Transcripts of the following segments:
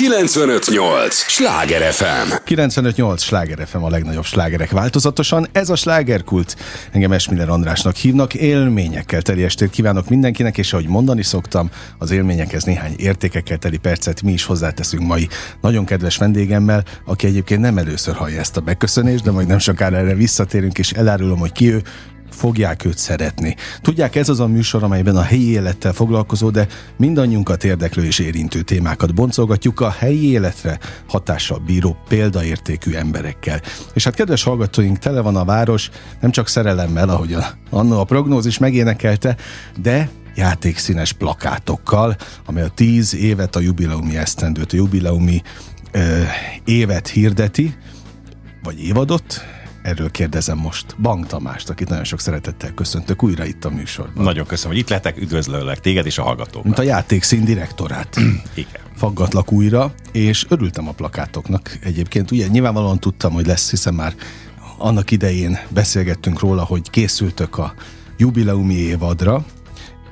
958! Sláger FM! 958! Sláger FM a legnagyobb slágerek változatosan. Ez a slágerkult. Engem Esmiller Andrásnak hívnak. Élményekkel teli estét kívánok mindenkinek, és ahogy mondani szoktam, az élményekhez néhány értékekkel teli percet mi is hozzáteszünk mai nagyon kedves vendégemmel, aki egyébként nem először hallja ezt a beköszönést, de majd nem sokára erre visszatérünk, és elárulom, hogy ki ő fogják őt szeretni. Tudják, ez az a műsor, amelyben a helyi élettel foglalkozó, de mindannyiunkat érdeklő és érintő témákat boncolgatjuk a helyi életre hatással bíró példaértékű emberekkel. És hát kedves hallgatóink, tele van a város, nem csak szerelemmel, ahogy annó a prognózis megénekelte, de játékszínes plakátokkal, amely a tíz évet a jubileumi esztendőt, a jubileumi ö, évet hirdeti, vagy évadot, Erről kérdezem most Bank Tamást, akit nagyon sok szeretettel köszöntök újra itt a műsorban. Nagyon köszönöm, hogy itt lehetek, üdvözlőlek téged és a hallgatókat. Mint a játékszín direktorát. Igen. Faggatlak újra, és örültem a plakátoknak egyébként. Ugye nyilvánvalóan tudtam, hogy lesz, hiszen már annak idején beszélgettünk róla, hogy készültök a jubileumi évadra,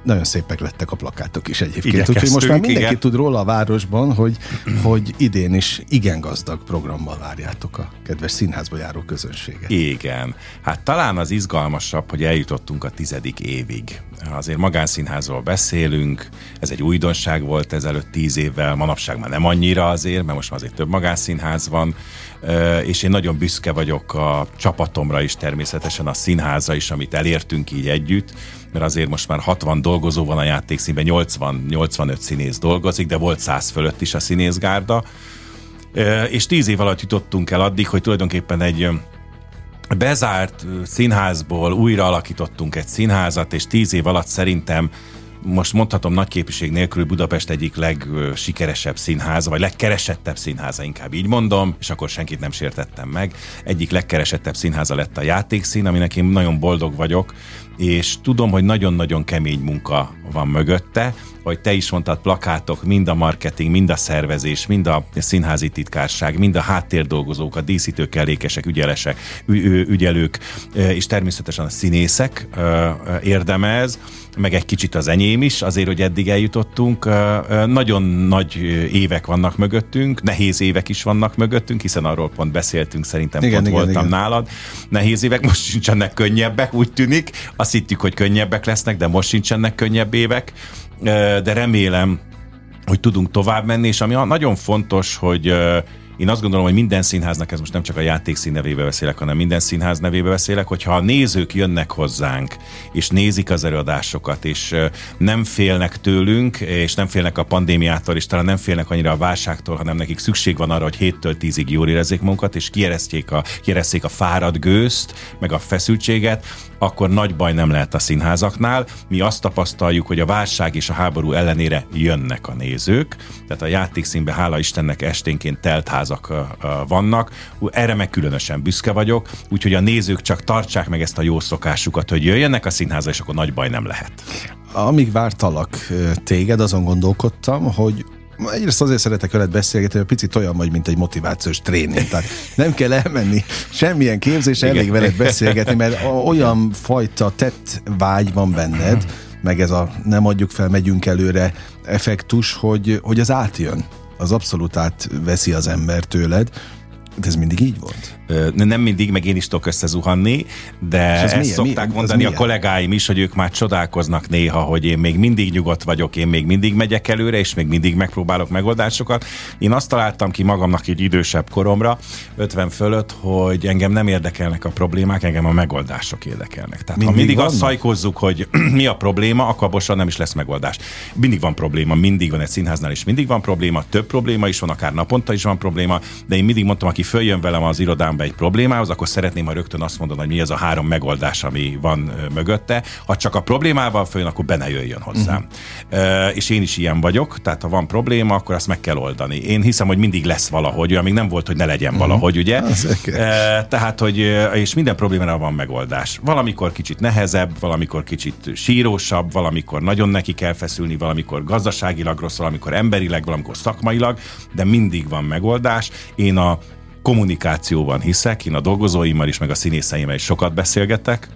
nagyon szépek lettek a plakátok is egyébként. Úgyhogy most már mindenki igen. tud róla a városban, hogy, hogy idén is igen gazdag programmal várjátok a kedves színházba járó közönséget. Igen. Hát talán az izgalmasabb, hogy eljutottunk a tizedik évig. Azért magánszínházról beszélünk, ez egy újdonság volt ezelőtt tíz évvel, manapság már nem annyira azért, mert most már azért több magánszínház van, és én nagyon büszke vagyok a csapatomra is, természetesen a színháza is, amit elértünk így együtt, mert azért most már 60 dolgozó van a játékszínben, 80-85 színész dolgozik, de volt 100 fölött is a színészgárda, és 10 év alatt jutottunk el addig, hogy tulajdonképpen egy bezárt színházból újra alakítottunk egy színházat, és 10 év alatt szerintem most mondhatom nagy képviség nélkül Budapest egyik legsikeresebb színháza, vagy legkeresettebb színháza, inkább így mondom, és akkor senkit nem sértettem meg. Egyik legkeresettebb színháza lett a játékszín, aminek én nagyon boldog vagyok, és tudom, hogy nagyon-nagyon kemény munka van mögötte, hogy te is mondtad, plakátok, mind a marketing, mind a szervezés, mind a színházi titkárság, mind a háttérdolgozók, a díszítők, kellékesek, ügyelesek, ügyelők, és természetesen a színészek érdemez, meg egy kicsit az enyém is, azért, hogy eddig eljutottunk. Nagyon nagy évek vannak mögöttünk, nehéz évek is vannak mögöttünk, hiszen arról pont beszéltünk, szerintem igen, pont igen, voltam igen. nálad. Nehéz évek, most sincsenek könnyebbek, úgy tűnik. Azt hittük, hogy könnyebbek lesznek, de most sincsenek könnyebb évek. De remélem, hogy tudunk tovább menni, és ami nagyon fontos, hogy én azt gondolom, hogy minden színháznak, ez most nem csak a játékszín nevébe beszélek, hanem minden színház nevébe beszélek, hogyha a nézők jönnek hozzánk, és nézik az előadásokat, és nem félnek tőlünk, és nem félnek a pandémiától, és talán nem félnek annyira a válságtól, hanem nekik szükség van arra, hogy 7-től 10-ig jól érezzék magukat, és kieresztjék a, kiereszték a fárad gőzt, meg a feszültséget, akkor nagy baj nem lehet a színházaknál. Mi azt tapasztaljuk, hogy a válság és a háború ellenére jönnek a nézők, tehát a játékszínben hála Istennek esténként teltházak vannak. Erre meg különösen büszke vagyok, úgyhogy a nézők csak tartsák meg ezt a jó szokásukat, hogy jöjjenek a színházba, és akkor nagy baj nem lehet. Amíg vártalak téged, azon gondolkodtam, hogy egyrészt azért szeretek veled beszélgetni, hogy picit olyan vagy, mint egy motivációs tréning. Tehát nem kell elmenni semmilyen képzés, elég veled beszélgetni, mert olyan fajta tett vágy van benned, meg ez a nem adjuk fel, megyünk előre effektus, hogy, hogy az átjön. Az abszolút átveszi az ember tőled. De ez mindig így volt? nem mindig, meg én is tudok összezuhanni, de ezt milyen? szokták mi, mondani a kollégáim is, hogy ők már csodálkoznak néha, hogy én még mindig nyugodt vagyok, én még mindig megyek előre, és még mindig megpróbálok megoldásokat. Én azt találtam ki magamnak egy idősebb koromra, 50 fölött, hogy engem nem érdekelnek a problémák, engem a megoldások érdekelnek. Tehát mindig ha mindig vannak? azt szajkozzuk, hogy mi a probléma, akkor abban nem is lesz megoldás. Mindig van probléma, mindig van egy színháznál is, mindig van probléma, több probléma is van, akár naponta is van probléma, de én mindig mondtam, aki följön velem az irodám be egy problémához, akkor szeretném, ha rögtön azt mondani, hogy mi az a három megoldás, ami van mögötte. Ha csak a problémával följön, akkor be ne jöjjön hozzám. Uh-huh. és én is ilyen vagyok, tehát ha van probléma, akkor azt meg kell oldani. Én hiszem, hogy mindig lesz valahogy, olyan még nem volt, hogy ne legyen uh-huh. valahogy, ugye? tehát, hogy és minden problémára van megoldás. Valamikor kicsit nehezebb, valamikor kicsit sírósabb, valamikor nagyon neki kell feszülni, valamikor gazdaságilag rossz, valamikor emberileg, valamikor szakmailag, de mindig van megoldás. Én a kommunikációban hiszek, én a dolgozóimmal is, meg a színészeimmel is sokat beszélgetek,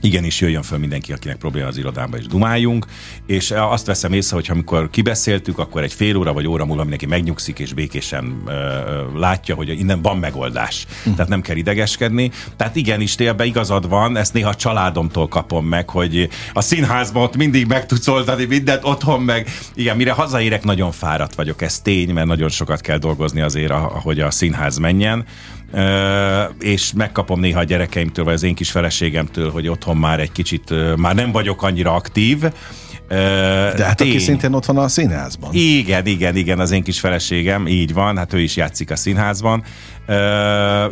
igenis jöjjön föl mindenki, akinek probléma az irodámba, és dumáljunk. És azt veszem észre, hogy amikor kibeszéltük, akkor egy fél óra vagy óra múlva mindenki megnyugszik, és békésen ö, ö, látja, hogy innen van megoldás. Uh-huh. Tehát nem kell idegeskedni. Tehát igenis, tényleg igazad van, ezt néha a családomtól kapom meg, hogy a színházban ott mindig meg tudsz oldani mindent, otthon meg. Igen, mire hazaérek, nagyon fáradt vagyok, ez tény, mert nagyon sokat kell dolgozni azért, hogy a színház menjen és megkapom néha a gyerekeimtől, vagy az én kis feleségemtől, hogy otthon már egy kicsit, már nem vagyok annyira aktív, de hát tény. aki szintén ott van a színházban. Igen, igen, igen, az én kis feleségem, így van, hát ő is játszik a színházban,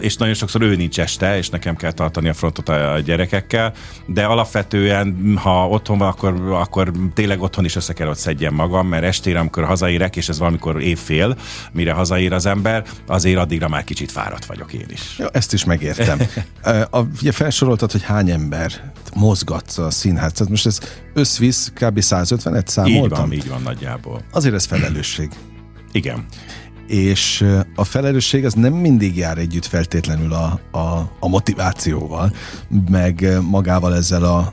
és nagyon sokszor ő nincs este, és nekem kell tartani a frontot a gyerekekkel, de alapvetően, ha otthon van, akkor, akkor tényleg otthon is össze kell, hogy szedjem magam, mert estére, amikor hazaérek, és ez valamikor évfél, mire hazaér az ember, azért addigra már kicsit fáradt vagyok én is. Ja, ezt is megértem. a, ugye felsoroltad, hogy hány ember mozgat a színház. Tehát most ez összvisz kb. 150-et számoltam? Így van, így van nagyjából. Azért ez felelősség. Igen és a felelősség az nem mindig jár együtt feltétlenül a, a, a motivációval, meg magával ezzel a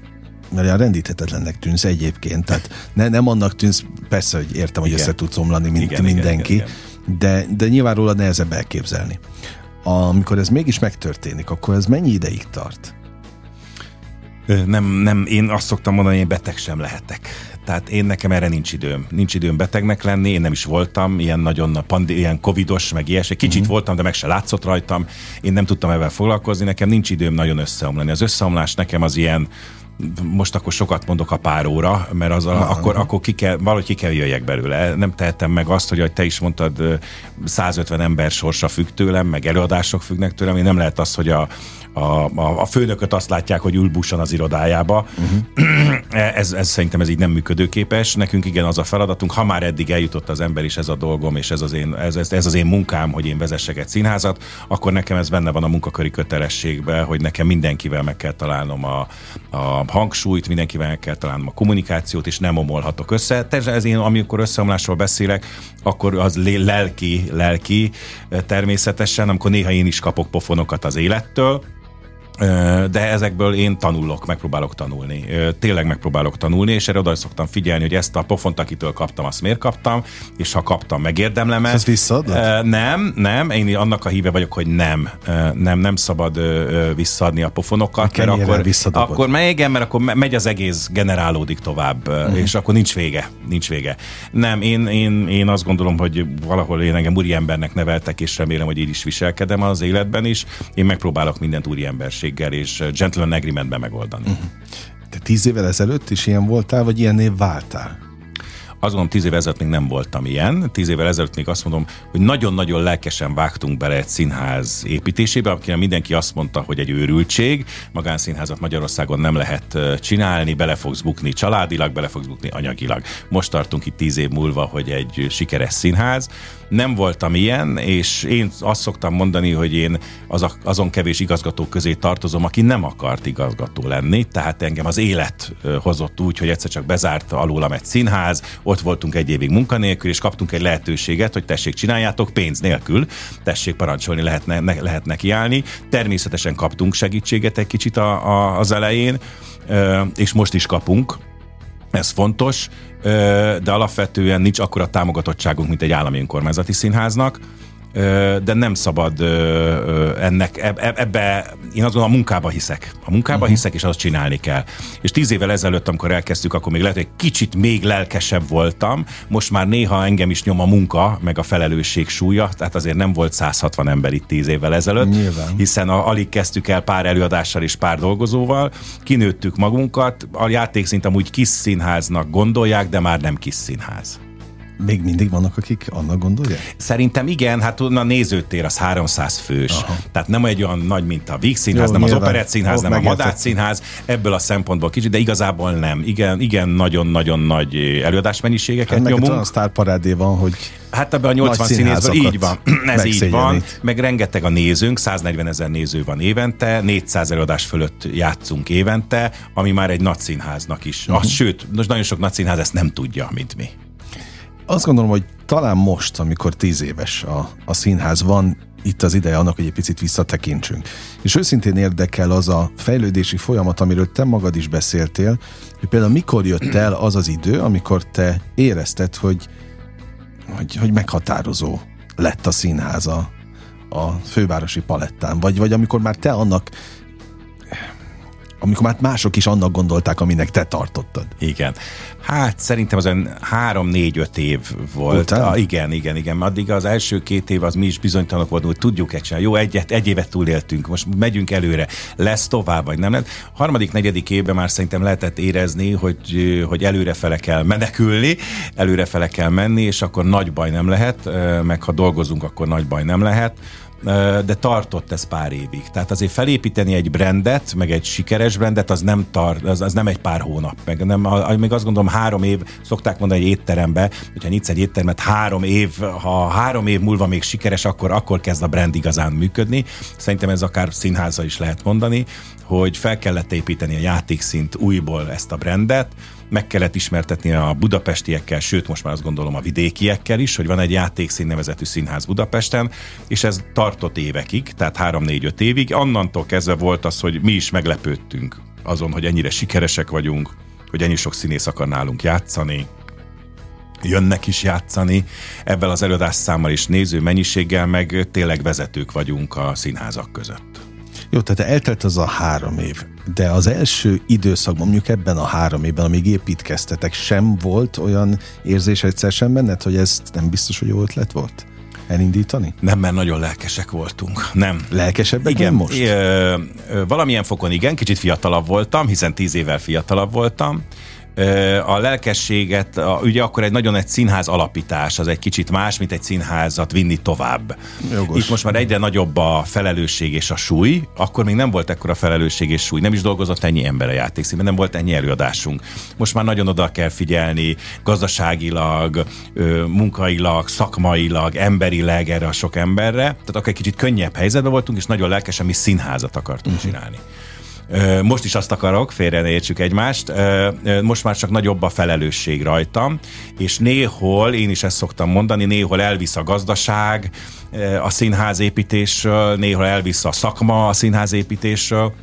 mert olyan rendíthetetlennek tűnsz egyébként, tehát ne, nem annak tűnsz, persze, hogy értem, igen. hogy össze tudsz omlani, mint igen, mindenki, igen, igen, De, de nyilván róla nehezebb elképzelni. Amikor ez mégis megtörténik, akkor ez mennyi ideig tart? Nem, nem, én azt szoktam mondani, hogy én beteg sem lehetek. Tehát én nekem erre nincs időm. Nincs időm betegnek lenni, én nem is voltam ilyen nagyon pandi, ilyen covidos, meg ilyesmi. Kicsit uh-huh. voltam, de meg se látszott rajtam. Én nem tudtam ebben foglalkozni, nekem nincs időm nagyon összeomlani. Az összeomlás nekem az ilyen most akkor sokat mondok a pár óra, mert az a, akkor, akkor ki kell, valahogy ki kell jöjjek belőle. Nem tehetem meg azt, hogy, ahogy te is mondtad, 150 ember sorsa függ tőlem, meg előadások függnek tőlem. Én nem lehet az, hogy a, a, a, a főnököt azt látják, hogy ül bussan az irodájába. Uh-huh. ez, ez szerintem ez így nem működőképes. Nekünk igen az a feladatunk, ha már eddig eljutott az ember, és ez a dolgom, és ez az én, ez, ez, ez az én munkám, hogy én vezessek egy színházat, akkor nekem ez benne van a munkaköri kötelességben, hogy nekem mindenkivel meg kell találnom a, a hangsúlyt, mindenkivel meg kell találnom a kommunikációt, és nem omolhatok össze. Természetesen ez én, amikor összeomlásról beszélek, akkor az lelki, lelki természetesen, amikor néha én is kapok pofonokat az élettől, de ezekből én tanulok, megpróbálok tanulni. Tényleg megpróbálok tanulni, és erre oda szoktam figyelni, hogy ezt a pofont, akitől kaptam, azt miért kaptam, és ha kaptam, megérdemlem ezt. visszaadod? Nem, nem, én annak a híve vagyok, hogy nem, nem, nem szabad visszaadni a pofonokat, mert akkor, akkor igen, mert akkor megy az egész, generálódik tovább, uh-huh. és akkor nincs vége, nincs vége. Nem, én, én, én azt gondolom, hogy valahol én engem úri embernek neveltek, és remélem, hogy így is viselkedem az életben is. Én megpróbálok mindent úri felelősséggel és gentleman agreementben megoldani. Uh-huh. Te tíz évvel ezelőtt is ilyen voltál, vagy ilyen név váltál? azt gondolom, tíz évvel ezelőtt még nem voltam ilyen. Tíz évvel ezelőtt még azt mondom, hogy nagyon-nagyon lelkesen vágtunk bele egy színház építésébe, akire mindenki azt mondta, hogy egy őrültség, magánszínházat Magyarországon nem lehet csinálni, bele fogsz bukni családilag, bele fogsz bukni anyagilag. Most tartunk itt tíz év múlva, hogy egy sikeres színház. Nem voltam ilyen, és én azt szoktam mondani, hogy én az a, azon kevés igazgató közé tartozom, aki nem akart igazgató lenni, tehát engem az élet hozott úgy, hogy egyszer csak bezárt alulam egy színház, ott voltunk egy évig munkanélkül, és kaptunk egy lehetőséget, hogy tessék, csináljátok pénz nélkül, tessék parancsolni, lehetne, ne, lehet neki állni. Természetesen kaptunk segítséget egy kicsit a, a, az elején, és most is kapunk, ez fontos, de alapvetően nincs akkora támogatottságunk, mint egy állami önkormányzati színháznak de nem szabad ennek, ebbe, én azt gondolom, a munkába hiszek. A munkába uh-huh. hiszek, és azt csinálni kell. És tíz évvel ezelőtt, amikor elkezdtük, akkor még lehet, hogy kicsit még lelkesebb voltam. Most már néha engem is nyom a munka, meg a felelősség súlya, tehát azért nem volt 160 ember itt tíz évvel ezelőtt, Nyilván. hiszen a, alig kezdtük el pár előadással és pár dolgozóval, kinőttük magunkat, a játékszint amúgy kis színháznak gondolják, de már nem kis színház. Még mindig vannak, akik annak gondolják? Szerintem igen, hát a nézőtér az 300 fős. Aha. Tehát nem egy olyan nagy, mint a Víg Színház, Jó, nem nyilván. az Operett Színház, nem a Madács Színház. Ebből a szempontból kicsit, de igazából nem. Igen, igen nagyon-nagyon nagy előadásmennyiségeket hát nyomunk. a sztárparádé van, hogy Hát ebben a 80 színészből így van. Ez így van. Meg rengeteg a nézőnk, 140 ezer néző van évente, 400 előadás fölött játszunk évente, ami már egy nagy színháznak is. Uh-huh. Azt, sőt, most nagyon sok nagy színház ezt nem tudja, mint mi azt gondolom, hogy talán most, amikor tíz éves a, a színház, van itt az ideje annak, hogy egy picit visszatekintsünk. És őszintén érdekel az a fejlődési folyamat, amiről te magad is beszéltél, hogy például mikor jött el az az idő, amikor te érezted, hogy, hogy, hogy meghatározó lett a színháza a fővárosi palettán, vagy, vagy amikor már te annak amikor már mások is annak gondolták, aminek te tartottad. Igen. Hát szerintem az három-négy-öt év volt. A, igen, igen, igen. Addig az első két év az mi is bizonytalanok voltunk, hogy tudjuk egy Jó, egyet, egy évet túléltünk, most megyünk előre. Lesz tovább, vagy nem lehet. Harmadik, negyedik évben már szerintem lehetett érezni, hogy, hogy előrefele kell menekülni, előrefele kell menni, és akkor nagy baj nem lehet, meg ha dolgozunk, akkor nagy baj nem lehet de tartott ez pár évig. Tehát azért felépíteni egy brandet, meg egy sikeres brandet, az nem, tart, az, az nem egy pár hónap. Meg nem, még azt gondolom három év, szokták mondani egy étterembe, hogyha nyitsz egy éttermet, három év, ha három év múlva még sikeres, akkor, akkor kezd a brand igazán működni. Szerintem ez akár színháza is lehet mondani, hogy fel kellett építeni a játékszint újból ezt a brandet, meg kellett ismertetni a budapestiekkel, sőt most már azt gondolom a vidékiekkel is, hogy van egy játékszín nevezetű színház Budapesten, és ez tartott évekig, tehát 3-4-5 évig. Annantól kezdve volt az, hogy mi is meglepődtünk azon, hogy ennyire sikeresek vagyunk, hogy ennyi sok színész akar nálunk játszani, jönnek is játszani, ebben az előadás számmal és néző mennyiséggel meg tényleg vezetők vagyunk a színházak között. Jó, tehát eltelt az a három év, de az első időszakban, mondjuk ebben a három évben, amíg építkeztetek, sem volt olyan érzés egyszer sem benned, hogy ez nem biztos, hogy jó ötlet volt? elindítani? Nem, mert nagyon lelkesek voltunk. Nem. Lelkesebbek igen, most? Ö, ö, valamilyen fokon igen, kicsit fiatalabb voltam, hiszen tíz évvel fiatalabb voltam a lelkességet, a, ugye akkor egy nagyon egy színház alapítás, az egy kicsit más, mint egy színházat vinni tovább. Jogos. Itt most már egyre nagyobb a felelősség és a súly, akkor még nem volt ekkora felelősség és súly, nem is dolgozott ennyi ember a játékszínben, nem volt ennyi előadásunk. Most már nagyon oda kell figyelni gazdaságilag, munkailag, szakmailag, emberileg erre a sok emberre, tehát akkor egy kicsit könnyebb helyzetben voltunk, és nagyon lelkesen mi színházat akartunk uh-huh. csinálni. Most is azt akarok, félre ne értsük egymást, most már csak nagyobb a felelősség rajtam, és néhol, én is ezt szoktam mondani, néhol elvisz a gazdaság a színházépítésről, néhol elvisz a szakma a színházépítésről,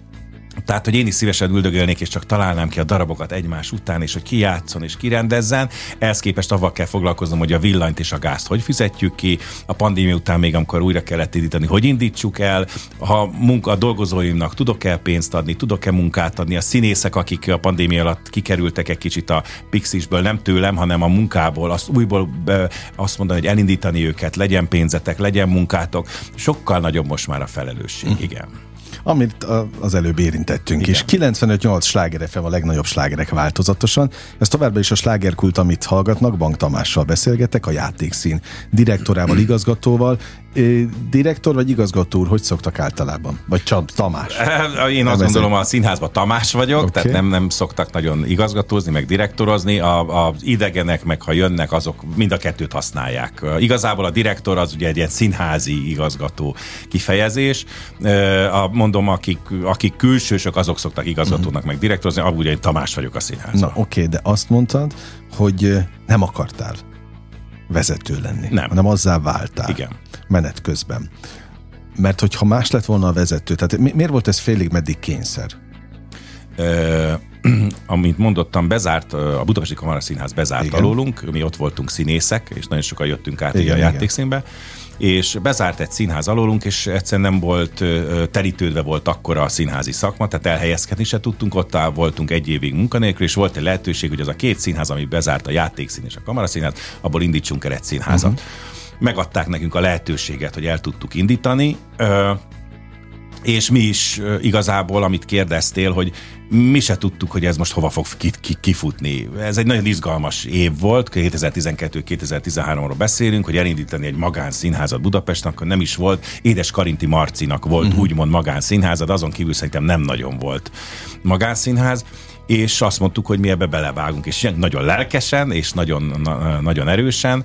tehát, hogy én is szívesen üldögölnék, és csak találnám ki a darabokat egymás után, és hogy ki játszon és kirendezzen. Ehhez képest avval kell foglalkoznom, hogy a villanyt és a gázt hogy fizetjük ki. A pandémia után még, amikor újra kellett indítani, hogy indítsuk el. Ha munka, a dolgozóimnak tudok-e pénzt adni, tudok-e munkát adni. A színészek, akik a pandémia alatt kikerültek egy kicsit a Pixisből, nem tőlem, hanem a munkából, azt újból be, azt mondani, hogy elindítani őket, legyen pénzetek, legyen munkátok. Sokkal nagyobb most már a felelősség, mm. igen amit az előbb érintettünk Igen. is. 95-8 sláger FM a legnagyobb slágerek változatosan. Ez továbbra is a slágerkult, amit hallgatnak. Bank Tamással beszélgetek, a játékszín direktorával, igazgatóval. Direktor vagy igazgató úr, hogy szoktak általában? Vagy Csab, Tamás? Én azt gondolom, a színházban Tamás vagyok, okay. tehát nem, nem szoktak nagyon igazgatózni, meg direktorozni. A, az idegenek, meg ha jönnek, azok mind a kettőt használják. Igazából a direktor az ugye egy ilyen színházi igazgató kifejezés. A, mondom, akik, akik külsősök, azok szoktak igazgatónak, uh-huh. meg direktorozni. Amúgy én Tamás vagyok a színházban. Na oké, okay, de azt mondtad, hogy nem akartál vezető lenni, nem. hanem azzá váltál. Igen menet közben. Mert hogyha más lett volna a vezető, tehát mi, miért volt ez félig meddig kényszer? Ö, amint mondottam, bezárt, a Budapesti Kamara Színház bezárt igen. alólunk, mi ott voltunk színészek, és nagyon sokan jöttünk át igen, a játékszínbe, és bezárt egy színház alólunk, és egyszerűen nem volt terítődve volt akkor a színházi szakma, tehát elhelyezkedni se tudtunk, ott voltunk egy évig munkanélkül, és volt egy lehetőség, hogy az a két színház, ami bezárt a játékszín és a kamaraszínház, abból indítsunk el egy színházat. Uh-huh megadták nekünk a lehetőséget, hogy el tudtuk indítani, és mi is igazából, amit kérdeztél, hogy mi se tudtuk, hogy ez most hova fog kifutni. Ez egy nagyon izgalmas év volt, 2012-2013-ról beszélünk, hogy elindítani egy magánszínházat Budapesten, akkor nem is volt. Édes Karinti Marcinak volt uh-huh. úgymond magánszínházad, azon kívül szerintem nem nagyon volt magánszínház és azt mondtuk, hogy mi ebbe belevágunk, és nagyon lelkesen, és nagyon, na, nagyon erősen,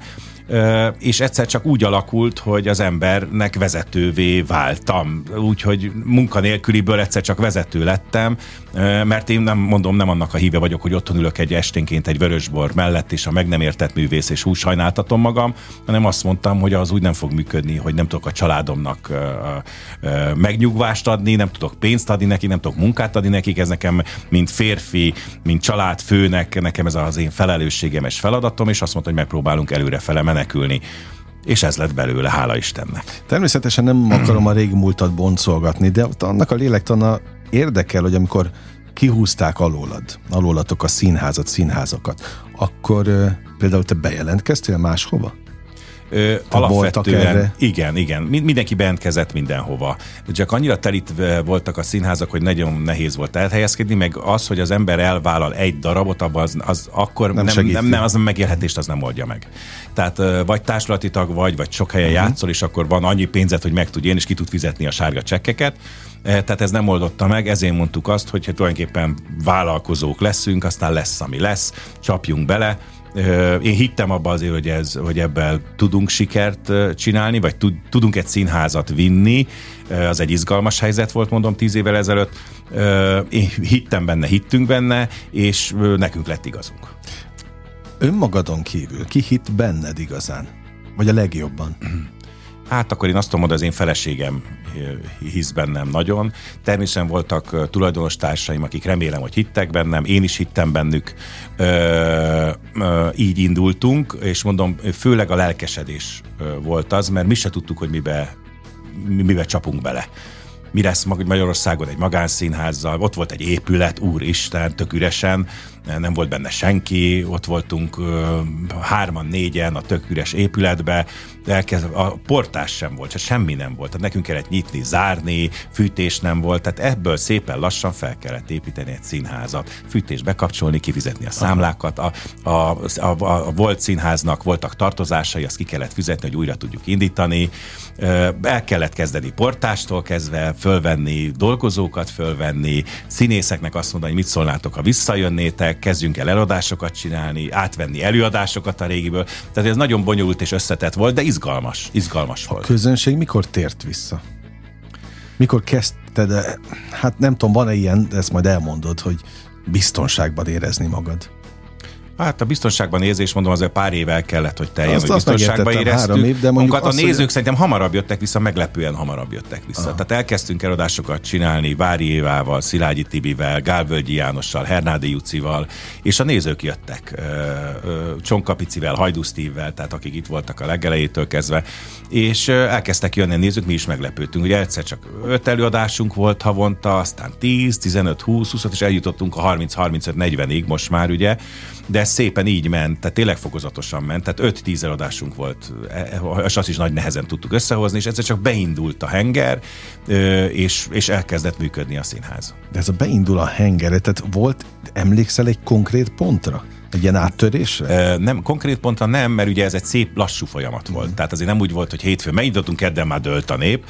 és egyszer csak úgy alakult, hogy az embernek vezetővé váltam. Úgyhogy munkanélküliből egyszer csak vezető lettem, mert én nem mondom, nem annak a híve vagyok, hogy otthon ülök egy esténként egy vörösbor mellett, és a meg nem értett művész és húsajnáltatom magam, hanem azt mondtam, hogy az úgy nem fog működni, hogy nem tudok a családomnak megnyugvást adni, nem tudok pénzt adni neki, nem tudok munkát adni nekik, ez nekem, mint férfi, mint családfőnek, nekem ez az én felelősségem és feladatom, és azt mondta, hogy megpróbálunk előrefele menekülni és ez lett belőle, hála Istennek. Természetesen nem akarom a régi múltat boncolgatni, de annak a lélektana érdekel, hogy amikor kihúzták alólad, alólatok a színházat, színházakat, akkor például te bejelentkeztél máshova? Ö, alapvetően, igen, igen. Mindenki beentkezett mindenhova. Csak annyira telítve voltak a színházak, hogy nagyon nehéz volt elhelyezkedni, meg az, hogy az ember elvállal egy darabot, abban az, az akkor nem, nem, nem, nem, az a megélhetést az nem oldja meg. Tehát vagy társulati tag vagy, vagy sok helyen uh-huh. játszol, és akkor van annyi pénzet, hogy meg tudj én, és ki tud fizetni a sárga csekkeket. Tehát ez nem oldotta meg, ezért mondtuk azt, hogy tulajdonképpen vállalkozók leszünk, aztán lesz, ami lesz, csapjunk bele, én hittem abba azért, hogy, ez, hogy ebből tudunk sikert csinálni, vagy tudunk egy színházat vinni. Az egy izgalmas helyzet volt, mondom, tíz évvel ezelőtt. Én hittem benne, hittünk benne, és nekünk lett igazunk. Önmagadon kívül ki hitt benned igazán? Vagy a legjobban? Hát akkor én azt tudom mondani, az én feleségem hisz bennem nagyon. Természetesen voltak tulajdonos társaim, akik remélem, hogy hittek bennem, én is hittem bennük. Ö, ö, így indultunk, és mondom, főleg a lelkesedés volt az, mert mi se tudtuk, hogy mibe, mibe csapunk bele mi lesz Magyarországon egy magánszínházzal, ott volt egy épület, úristen, tök üresen, nem volt benne senki, ott voltunk hárman, négyen a tök üres épületbe, elkezd, a portás sem volt, semmi nem volt. Tehát nekünk kellett nyitni, zárni, fűtés nem volt, tehát ebből szépen lassan fel kellett építeni egy színházat, fűtés bekapcsolni, kifizetni a számlákat. A, a, a, a, a volt színháznak voltak tartozásai, azt ki kellett fizetni, hogy újra tudjuk indítani. El kellett kezdeni portástól kezdve, fölvenni dolgozókat, fölvenni, színészeknek azt mondani, hogy mit szólnátok, ha visszajönnétek, kezdjünk el eladásokat csinálni, átvenni előadásokat a régiből. Tehát ez nagyon bonyolult és összetett volt, de izgalmas, izgalmas volt. A közönség mikor tért vissza? Mikor kezdted, hát nem tudom, van-e ilyen, de ezt majd elmondod, hogy biztonságban érezni magad? Hát a biztonságban érzés, mondom, azért pár évvel kellett, hogy teljen, hogy biztonságban éreztük. Év, de mondjuk a nézők hogy... szerintem hamarabb jöttek vissza, meglepően hamarabb jöttek vissza. Aha. Tehát elkezdtünk eladásokat csinálni Vári Évával, Szilágyi Tibivel, Gálvölgyi Jánossal, Hernádi Jucival, és a nézők jöttek. Csonkapicivel, Hajdusztívvel, tehát akik itt voltak a legelejétől kezdve, és elkezdtek jönni a nézők, mi is meglepődtünk. Ugye egyszer csak öt előadásunk volt havonta, aztán 10, 15, 20, 20 és eljutottunk a 30, 35, 40-ig most már ugye, de ez szépen így ment, tehát tényleg fokozatosan ment, tehát 5-10 eladásunk volt, e, e, és azt is nagy nehezen tudtuk összehozni, és egyszer csak beindult a henger, és, és elkezdett működni a színház. De ez a beindul a henger, tehát volt, emlékszel egy konkrét pontra? Egy ilyen áttörésre? Nem, konkrét pontra nem, mert ugye ez egy szép lassú folyamat volt. Mm. Tehát azért nem úgy volt, hogy hétfőn megindultunk, kedden már dölt a nép.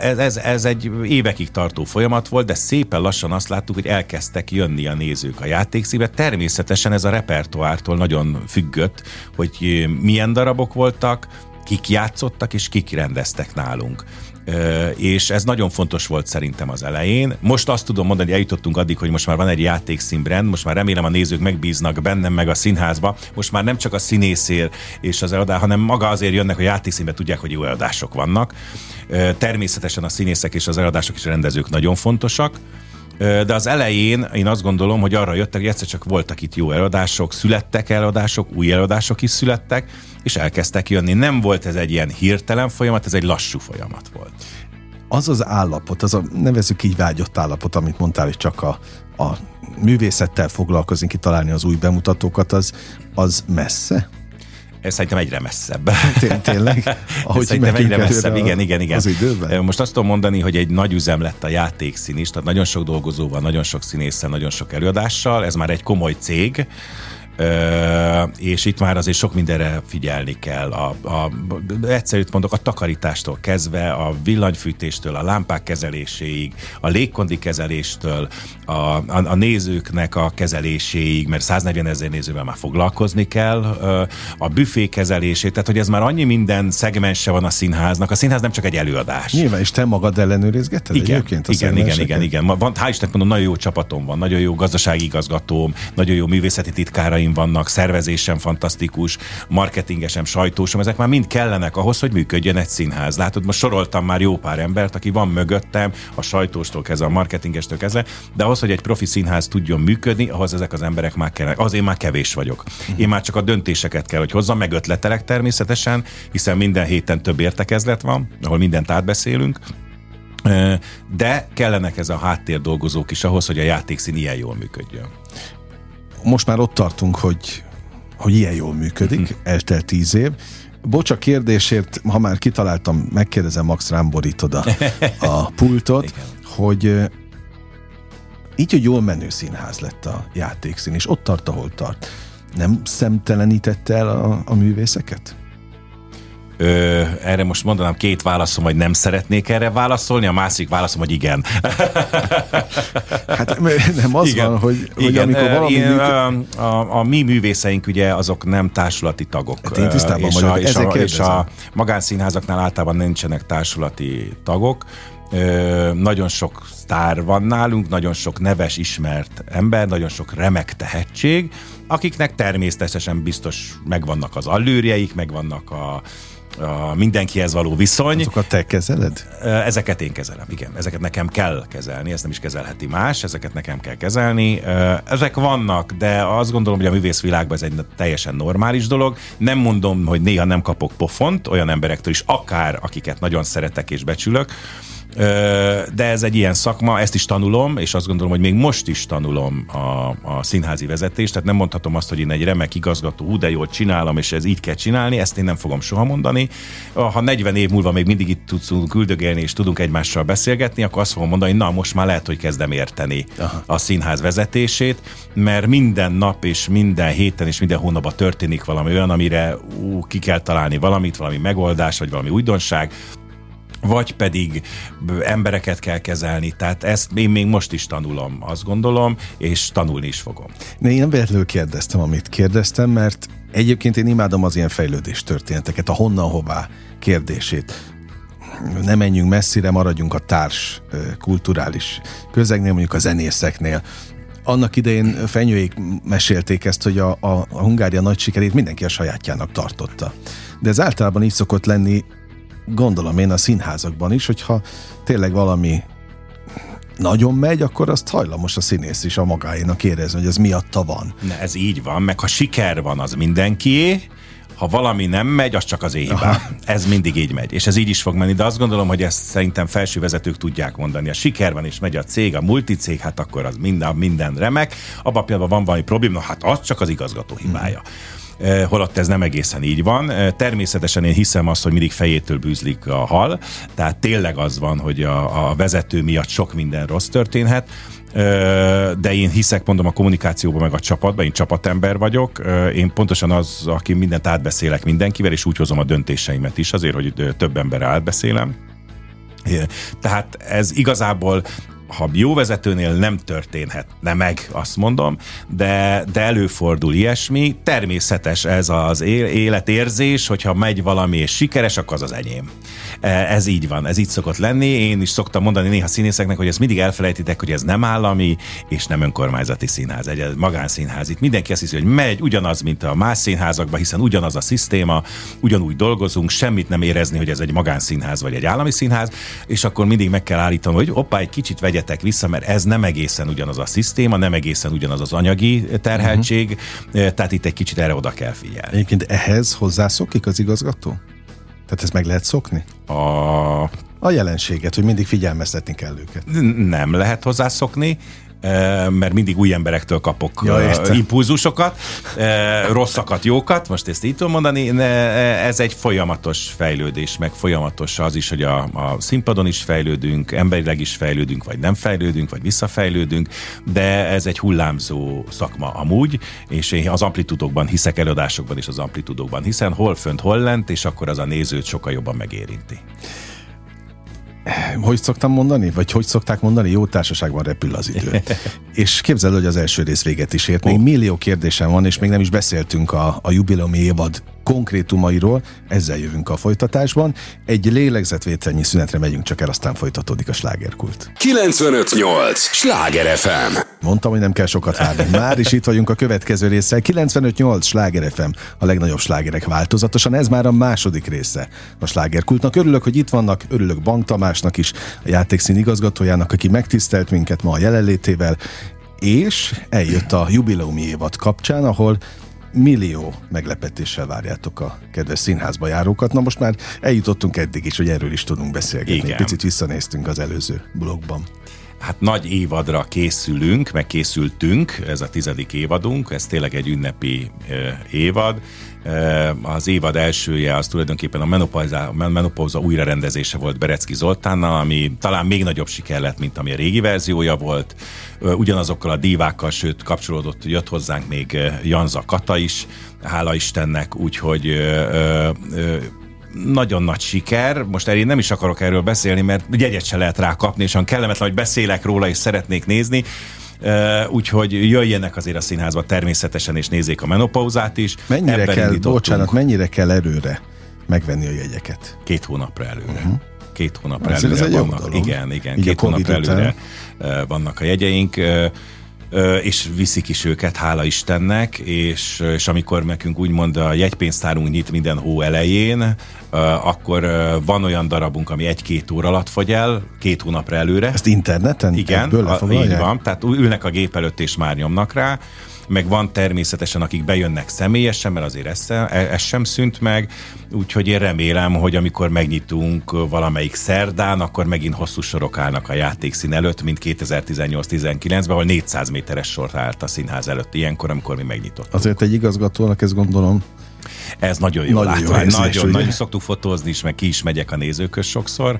Ez, ez, ez egy évekig tartó folyamat volt, de szépen lassan azt láttuk, hogy elkezdtek jönni a nézők a játékszíve. Természetesen ez a repertoártól nagyon függött, hogy milyen darabok voltak, kik játszottak és kik rendeztek nálunk és ez nagyon fontos volt szerintem az elején. Most azt tudom mondani, hogy eljutottunk addig, hogy most már van egy játékszínbrend, most már remélem a nézők megbíznak bennem, meg a színházba. Most már nem csak a színészér és az eladás, hanem maga azért jönnek a játékszínbe, tudják, hogy jó eladások vannak. Természetesen a színészek és az eladások és a rendezők nagyon fontosak. De az elején én azt gondolom, hogy arra jöttek, hogy egyszer csak voltak itt jó eladások, születtek eladások, új eladások is születtek, és elkezdtek jönni. Nem volt ez egy ilyen hirtelen folyamat, ez egy lassú folyamat volt. Az az állapot, az a nevezük így vágyott állapot, amit mondtál, hogy csak a, a művészettel foglalkozni, kitalálni az új bemutatókat, az, az messze? Ez szerintem egyre messzebb. Tényleg? Ahogy szerintem egyre messzebb, igen, igen, igen. Az időben? Most azt tudom mondani, hogy egy nagy üzem lett a játékszín is, tehát nagyon sok dolgozóval, nagyon sok színésszel, nagyon sok előadással, ez már egy komoly cég, és itt már azért sok mindenre figyelni kell. A, a, egyszerűt mondok, a takarítástól kezdve, a villanyfűtéstől, a lámpák kezeléséig, a légkondi kezeléstől, a, a, a nézőknek a kezeléséig, mert 140 ezer nézővel már foglalkozni kell, a büfé kezelését, tehát hogy ez már annyi minden szegmense van a színháznak. A színház nem csak egy előadás. Nyilván, és te magad ellenőrizgeted igen, egyébként igen, igen, igen, igen. Van, hál' Istennek mondom, nagyon jó csapatom van, nagyon jó gazdasági igazgatóm, nagyon jó művészeti titkáraim vannak, szervezésem fantasztikus, marketingesem, sajtósom, ezek már mind kellenek ahhoz, hogy működjön egy színház. Látod, most soroltam már jó pár embert, aki van mögöttem, a sajtóstól kezdve, a marketingestől kezdve, de ahhoz, hogy egy profi színház tudjon működni, ahhoz ezek az emberek már kellenek. Az én már kevés vagyok. Én már csak a döntéseket kell, hogy hozzam, meg ötletelek természetesen, hiszen minden héten több értekezlet van, ahol mindent átbeszélünk, de kellenek ez a háttér dolgozók is ahhoz, hogy a játékszín ilyen jól működjön. Most már ott tartunk, hogy, hogy ilyen jól működik, uh-huh. eltelt tíz év. Bocs a kérdésért, ha már kitaláltam, megkérdezem, Max rám borítod a, a pultot, Igen. hogy így, hogy jól menő színház lett a játékszín, és ott tart, ahol tart. Nem szemtelenítette el a, a művészeket? Ö, erre most mondanám két válaszom, hogy nem szeretnék erre válaszolni, a másik válaszom, hogy igen. hát nem az igen. van, hogy, hogy igen. amikor valami... Én, a, a, a mi művészeink ugye azok nem társulati tagok. Hát én tisztában és vagyok, a, és, a, és a magánszínházaknál általában nincsenek társulati tagok. Ö, nagyon sok sztár van nálunk, nagyon sok neves, ismert ember, nagyon sok remek tehetség, akiknek természetesen biztos megvannak az allőrjeik, megvannak a, a mindenkihez való viszony. Azokat te kezeled? Ezeket én kezelem, igen. Ezeket nekem kell kezelni, ezt nem is kezelheti más, ezeket nekem kell kezelni. Ezek vannak, de azt gondolom, hogy a művészvilágban ez egy teljesen normális dolog. Nem mondom, hogy néha nem kapok pofont olyan emberektől is, akár akiket nagyon szeretek és becsülök, de ez egy ilyen szakma, ezt is tanulom, és azt gondolom, hogy még most is tanulom a, a színházi vezetést, tehát nem mondhatom azt, hogy én egy remek igazgató, ú, de jól csinálom, és ez így kell csinálni, ezt én nem fogom soha mondani. Ha 40 év múlva még mindig itt tudunk üldögélni, és tudunk egymással beszélgetni, akkor azt fogom mondani, na most már lehet, hogy kezdem érteni Aha. a színház vezetését, mert minden nap és minden héten és minden hónapban történik valami olyan, amire ú, ki kell találni valamit, valami megoldás, vagy valami újdonság, vagy pedig embereket kell kezelni. Tehát ezt én még most is tanulom, azt gondolom, és tanulni is fogom. Ne, én nem véletlenül kérdeztem, amit kérdeztem, mert egyébként én imádom az ilyen fejlődés történeteket, a honnan hová kérdését. Ne menjünk messzire, maradjunk a társ kulturális közegnél, mondjuk a zenészeknél annak idején fenyőik mesélték ezt, hogy a, a, a Hungária nagy sikerét mindenki a sajátjának tartotta. De ez általában így szokott lenni gondolom én a színházakban is, hogyha tényleg valami nagyon megy, akkor azt hajlamos a színész is a magáénak érezni, hogy ez miatta van. Ne, ez így van, meg ha siker van, az mindenkié, ha valami nem megy, az csak az éjjel. Ez mindig így megy, és ez így is fog menni, de azt gondolom, hogy ezt szerintem felső vezetők tudják mondani. A siker van, és megy a cég, a multicég, hát akkor az minden, minden remek. Abban a pillanatban van valami probléma, hát az csak az igazgató hibája. Mm. Eh, holott ez nem egészen így van. Eh, természetesen én hiszem azt, hogy mindig fejétől bűzlik a hal, tehát tényleg az van, hogy a, a vezető miatt sok minden rossz történhet, eh, de én hiszek, mondom, a kommunikációban, meg a csapatban, én csapatember vagyok, én pontosan az, aki mindent átbeszélek mindenkivel, és úgy hozom a döntéseimet is, azért, hogy több emberrel átbeszélem. Tehát ez igazából ha jó vezetőnél nem történhetne meg, azt mondom, de, de előfordul ilyesmi. Természetes ez az életérzés, hogyha megy valami és sikeres, akkor az az enyém. E, ez így van, ez így szokott lenni. Én is szoktam mondani néha színészeknek, hogy ezt mindig elfelejtitek, hogy ez nem állami és nem önkormányzati színház, egy magánszínház. Itt mindenki azt hiszi, hogy megy ugyanaz, mint a más színházakban, hiszen ugyanaz a szisztéma, ugyanúgy dolgozunk, semmit nem érezni, hogy ez egy magánszínház vagy egy állami színház, és akkor mindig meg kell állítanom, hogy oppá, egy kicsit vegy vegyetek vissza, mert ez nem egészen ugyanaz a szisztéma, nem egészen ugyanaz az anyagi terheltség, uh-huh. tehát itt egy kicsit erre oda kell figyelni. Egyébként ehhez hozzászokik az igazgató? Tehát ezt meg lehet szokni? A... A jelenséget, hogy mindig figyelmeztetni kell őket. Nem lehet hozzászokni. Mert mindig új emberektől kapok ja, impulzusokat, rosszakat, jókat, most ezt így tudom mondani, ez egy folyamatos fejlődés, meg folyamatos az is, hogy a, a színpadon is fejlődünk, emberileg is fejlődünk, vagy nem fejlődünk, vagy visszafejlődünk, de ez egy hullámzó szakma amúgy, és én az amplitudokban hiszek, előadásokban is az amplitudokban, hiszen hol fönt, hol lent, és akkor az a nézőt sokkal jobban megérinti hogy szoktam mondani, vagy hogy szokták mondani, jó társaságban repül az idő. és képzeld, hogy az első rész véget is ért. Még oh. millió kérdésem van, és még nem is beszéltünk a, a jubileumi évad konkrétumairól, ezzel jövünk a folytatásban. Egy lélegzetvételnyi szünetre megyünk csak el, aztán folytatódik a slágerkult. 958! Sláger FM! Mondtam, hogy nem kell sokat várni. Már is itt vagyunk a következő résszel. 958 Sláger FM, a legnagyobb slágerek változatosan. Ez már a második része a slágerkultnak. Örülök, hogy itt vannak, örülök Bank Tamásnak is, a játékszín igazgatójának, aki megtisztelt minket ma a jelenlétével, és eljött a jubileumi évad kapcsán, ahol millió meglepetéssel várjátok a kedves színházba járókat. Na most már eljutottunk eddig is, hogy erről is tudunk beszélgetni. Igen. Picit visszanéztünk az előző blogban. Hát nagy évadra készülünk, meg készültünk, ez a tizedik évadunk, ez tényleg egy ünnepi évad. Az évad elsője az tulajdonképpen a menopauza, menopauza újrarendezése volt Berecki Zoltánnal, ami talán még nagyobb siker lett, mint ami a régi verziója volt. Ugyanazokkal a dívákkal, sőt kapcsolódott, jött hozzánk még Janza Kata is, hála Istennek, úgyhogy nagyon nagy siker. Most én nem is akarok erről beszélni, mert jegyet se lehet rá kapni, és olyan kellemetlen, hogy beszélek róla, és szeretnék nézni. Uh, úgyhogy jöjjenek azért a színházba természetesen, és nézzék a menopauzát is. Mennyire Ebben kell, bocsánat, mennyire kell erőre megvenni a jegyeket? Két hónapra előre. Uh-huh. Két hónapra Ez előre ez vannak. Igen, igen, Így két hónapra előre után. vannak a jegyeink és viszik is őket, hála Istennek, és, és amikor nekünk úgymond a jegypénztárunk nyit minden hó elején, akkor van olyan darabunk, ami egy-két óra alatt fogy el, két hónapra előre. Ezt interneten? Igen, a, így van, tehát ülnek a gép előtt és már nyomnak rá, meg van természetesen, akik bejönnek személyesen, mert azért ez, ez sem szűnt meg, úgyhogy én remélem, hogy amikor megnyitunk valamelyik szerdán, akkor megint hosszú sorok állnak a játékszín előtt, mint 2018-19-ben, ahol 400 méteres sort állt a színház előtt ilyenkor, amikor mi megnyitottunk. Azért egy igazgatónak ezt gondolom ez nagyon jó nagyon látvány. Jó nagyon, nagyon szoktuk fotózni is, meg ki is megyek a nézőköz sokszor.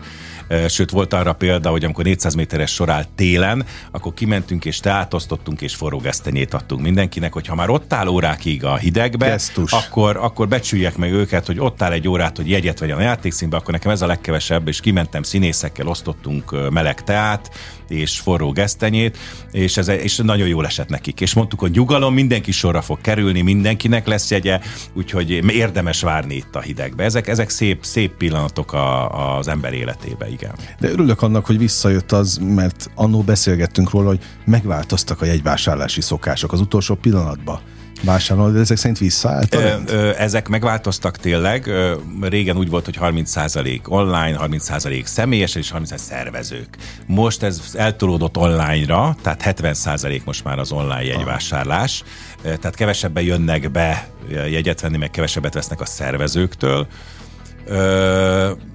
Sőt, volt arra példa, hogy amikor 400 méteres sor állt télen, akkor kimentünk és teátosztottunk és forró gesztenyét adtunk mindenkinek, hogy ha már ott áll órákig a hidegbe, akkor, akkor becsüljek meg őket, hogy ott áll egy órát, hogy jegyet vegyen a játékszínbe, akkor nekem ez a legkevesebb, és kimentem színészekkel, osztottunk meleg teát, és forró gesztenyét, és, ez, és nagyon jól esett nekik. És mondtuk, hogy nyugalom, mindenki sorra fog kerülni, mindenkinek lesz jegye, úgyhogy érdemes várni itt a hidegbe. Ezek, ezek szép, szép pillanatok a, az ember életébe, igen. De örülök annak, hogy visszajött az, mert annó beszélgettünk róla, hogy megváltoztak a jegyvásárlási szokások az utolsó pillanatban vásárolni, de ezek szerint visszaállt? Ezek megváltoztak tényleg. Régen úgy volt, hogy 30% online, 30% személyes és 30% szervezők. Most ez eltolódott online-ra, tehát 70% most már az online jegyvásárlás. Tehát kevesebben jönnek be jegyet venni, meg kevesebbet vesznek a szervezőktől.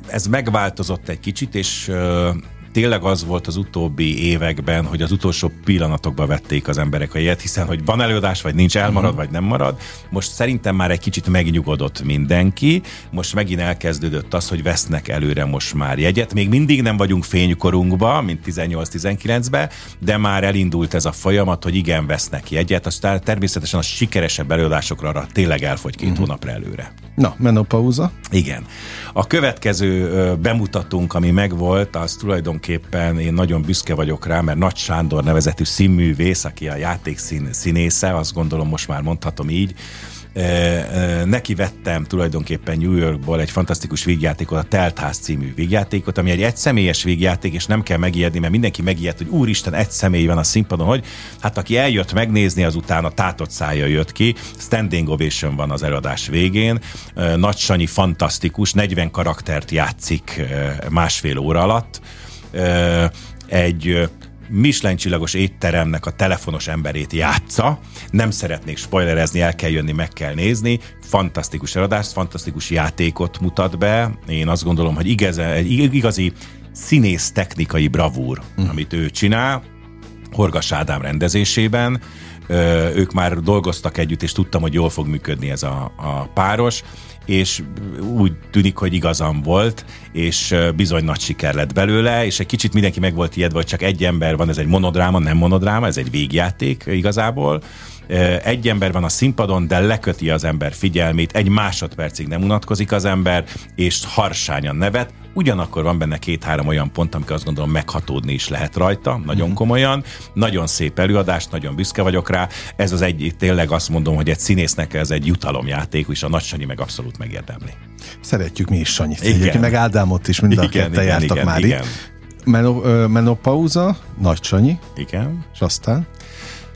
Ez megváltozott egy kicsit, és tényleg az volt az utóbbi években, hogy az utolsó pillanatokban vették az emberek a jegyet, hiszen hogy van előadás, vagy nincs, elmarad, uh-huh. vagy nem marad. Most szerintem már egy kicsit megnyugodott mindenki. Most megint elkezdődött az, hogy vesznek előre most már jegyet. Még mindig nem vagyunk fénykorunkba, mint 18-19-ben, de már elindult ez a folyamat, hogy igen, vesznek jegyet. Aztán természetesen a sikeresebb előadásokra arra tényleg elfogy két uh-huh. hónapra előre. Na, menopauza. Igen. A következő bemutatónk, ami megvolt, az tulajdonképpen én nagyon büszke vagyok rá, mert Nagy Sándor nevezetű színművész, aki a játékszín színésze, azt gondolom most már mondhatom így, neki vettem tulajdonképpen New Yorkból egy fantasztikus vígjátékot, a Teltház című vígjátékot, ami egy egyszemélyes vígjáték, és nem kell megijedni, mert mindenki megijed, hogy úristen, egy személy van a színpadon, hogy hát aki eljött megnézni, azután a tátott szája jött ki, standing ovation van az előadás végén, Nagy Sanyi fantasztikus, 40 karaktert játszik másfél óra alatt, egy Michelin csillagos étteremnek a telefonos emberét játsza. Nem szeretnék spoilerezni, el kell jönni, meg kell nézni. Fantasztikus eladást, fantasztikus játékot mutat be. Én azt gondolom, hogy igaz, egy igazi színész technikai bravúr, mm. amit ő csinál Horgas Ádám rendezésében. Ők már dolgoztak együtt, és tudtam, hogy jól fog működni ez a, a páros és úgy tűnik, hogy igazam volt, és bizony nagy siker lett belőle, és egy kicsit mindenki meg volt ijedve, hogy csak egy ember van, ez egy monodráma, nem monodráma, ez egy végjáték igazából, egy ember van a színpadon, de leköti az ember figyelmét, egy másodpercig nem unatkozik az ember, és harsányan nevet, Ugyanakkor van benne két-három olyan pont, amikor azt gondolom meghatódni is lehet rajta, nagyon uh-huh. komolyan. Nagyon szép előadás, nagyon büszke vagyok rá. Ez az egy, tényleg azt mondom, hogy egy színésznek ez egy jutalomjáték, és a Nagy Sanyi meg abszolút megérdemli. Szeretjük mi is Sanyit. Igen. meg Ádámot is mind a igen, jártak igen, már igen. itt. Menop- menopauza, Nagy Sanyi. Igen. És aztán?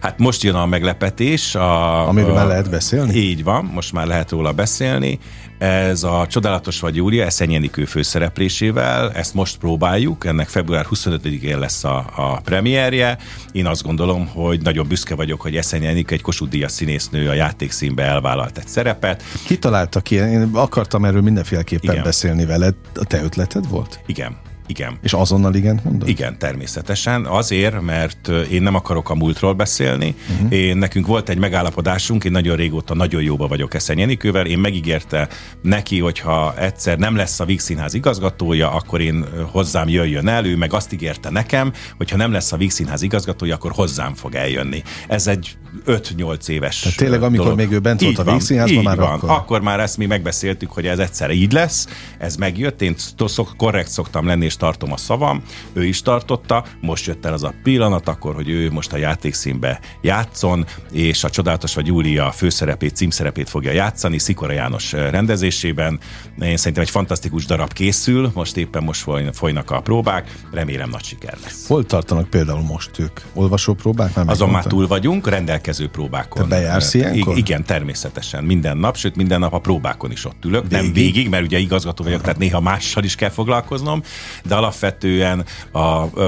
Hát most jön a meglepetés. A, Amiről a, már lehet beszélni? Így van, most már lehet róla beszélni. Ez a Csodálatos vagy Júlia Eszenyi Enikő főszereplésével, ezt most próbáljuk, ennek február 25-én lesz a, a premierje. Én azt gondolom, hogy nagyon büszke vagyok, hogy Eszenyi Enikő egy Kossuth Díjas színésznő a játékszínbe elvállalt egy szerepet. Ki találta ki? Én akartam erről mindenféleképpen Igen. beszélni veled. A te ötleted volt? Igen. Igen. És azonnal igen mondod? Igen, természetesen. Azért, mert én nem akarok a múltról beszélni. Uh-huh. Én, nekünk volt egy megállapodásunk, én nagyon régóta nagyon jóba vagyok Eszenyi Enikővel. Én megígérte neki, hogyha egyszer nem lesz a Víg Színház igazgatója, akkor én hozzám jöjjön el. Ő meg azt ígérte nekem, hogyha nem lesz a Víg Színház igazgatója, akkor hozzám fog eljönni. Ez egy 5-8 éves Tehát tényleg, amikor dolog. még ő bent volt a Víg Színházban, már van. akkor... akkor már ezt mi megbeszéltük, hogy ez egyszer így lesz. Ez megjött. Én szok, korrekt szoktam lenni, és és tartom a szavam, ő is tartotta, most jött el az a pillanat akkor, hogy ő most a játékszínbe játszon, és a Csodálatos vagy Júlia főszerepét, címszerepét fogja játszani Szikora János rendezésében. Én szerintem egy fantasztikus darab készül, most éppen most folynak a próbák, remélem nagy siker lesz. Hol tartanak például most ők? Olvasó próbák? Már Azon már túl vagyunk, rendelkező próbákon. Te bejársz ilyenkor? Igen, természetesen. Minden nap, sőt minden nap a próbákon is ott ülök. Végig? Nem végig, mert ugye igazgató vagyok, tehát néha mással is kell foglalkoznom, de alapvetően a, a,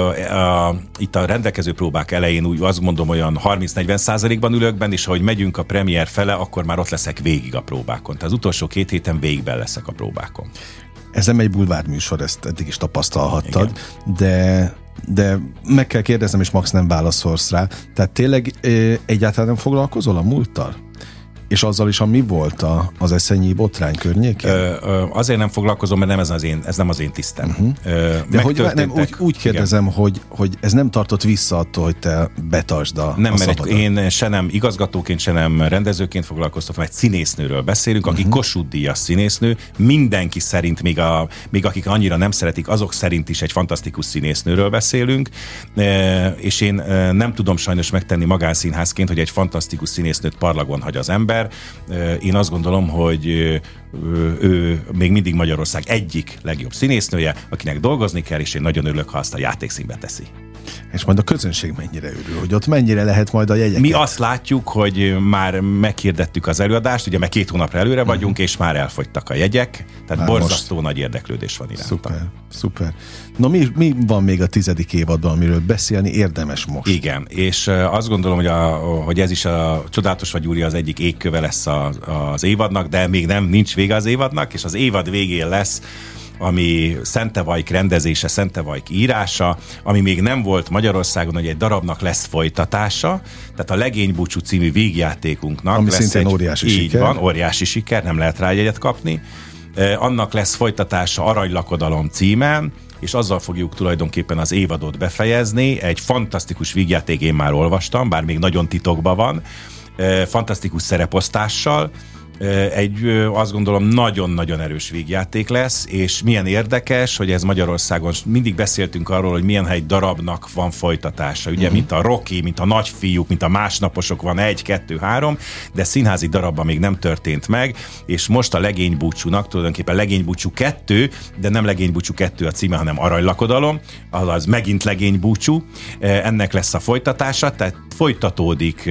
a, itt a rendelkező próbák elején úgy azt mondom olyan 30-40 százalékban ülök benne, és ahogy megyünk a premier fele, akkor már ott leszek végig a próbákon. Tehát az utolsó két héten végigben leszek a próbákon. Ez nem egy bulvárműsor, ezt eddig is tapasztalhattad, Igen. de de meg kell kérdeznem, és Max nem válaszolsz rá. Tehát tényleg egyáltalán nem foglalkozol a múlttal? És azzal is, ami volt a, az eszenyi botrány környékén? Ö, ö, azért nem foglalkozom, mert nem ez, az én, ez nem az én tisztem. Uh-huh. Ö, De hogy nem, úgy, úgy kérdezem, hogy, hogy ez nem tartott vissza attól, hogy te betartsd a Nem, a mert egy, én se nem igazgatóként, se nem rendezőként foglalkoztatom, egy színésznőről beszélünk, uh-huh. aki Kossuth Díjas színésznő, mindenki szerint, még, a, még akik annyira nem szeretik, azok szerint is egy fantasztikus színésznőről beszélünk, és én nem tudom sajnos megtenni magánszínházként, hogy egy fantasztikus színésznőt parlagon hagy az ember, ember. Én azt gondolom, hogy ő még mindig Magyarország egyik legjobb színésznője, akinek dolgozni kell, és én nagyon örülök, ha azt a játékszínbe teszi. És majd a közönség mennyire örül, hogy ott mennyire lehet majd a jegyeket? Mi azt látjuk, hogy már meghirdettük az előadást, ugye meg két hónapra előre mhm. vagyunk, uh-huh. és már elfogytak a jegyek, tehát már borzasztó most. nagy érdeklődés van iránta. Szuper, szuper. Na mi, mi van még a tizedik évadban, amiről beszélni érdemes most? Igen, és azt gondolom, hogy, a, hogy ez is a Csodálatos vagy Júlia az egyik égköve lesz a, az évadnak, de még nem nincs vége az évadnak, és az évad végén lesz ami Szentevajk rendezése, Szentevajk írása, ami még nem volt Magyarországon, hogy egy darabnak lesz folytatása, tehát a Legénybúcsú című végjátékunknak ami lesz szintén egy, óriási így siker. van, óriási siker, nem lehet rá jegyet kapni. Annak lesz folytatása Aranylakodalom címen, és azzal fogjuk tulajdonképpen az évadot befejezni. Egy fantasztikus vígjáték én már olvastam, bár még nagyon titokban van, fantasztikus szereposztással, egy azt gondolom nagyon-nagyon erős végjáték lesz, és milyen érdekes, hogy ez Magyarországon mindig beszéltünk arról, hogy milyen egy darabnak van folytatása. Ugye, uh-huh. mint a Rocky, mint a nagyfiúk, mint a másnaposok van egy, kettő, három, de színházi darabban még nem történt meg, és most a legénybúcsúnak tulajdonképpen legénybúcsú kettő, de nem legénybúcsú kettő a címe, hanem aranylakodalom, azaz megint legénybúcsú. Ennek lesz a folytatása, tehát folytatódik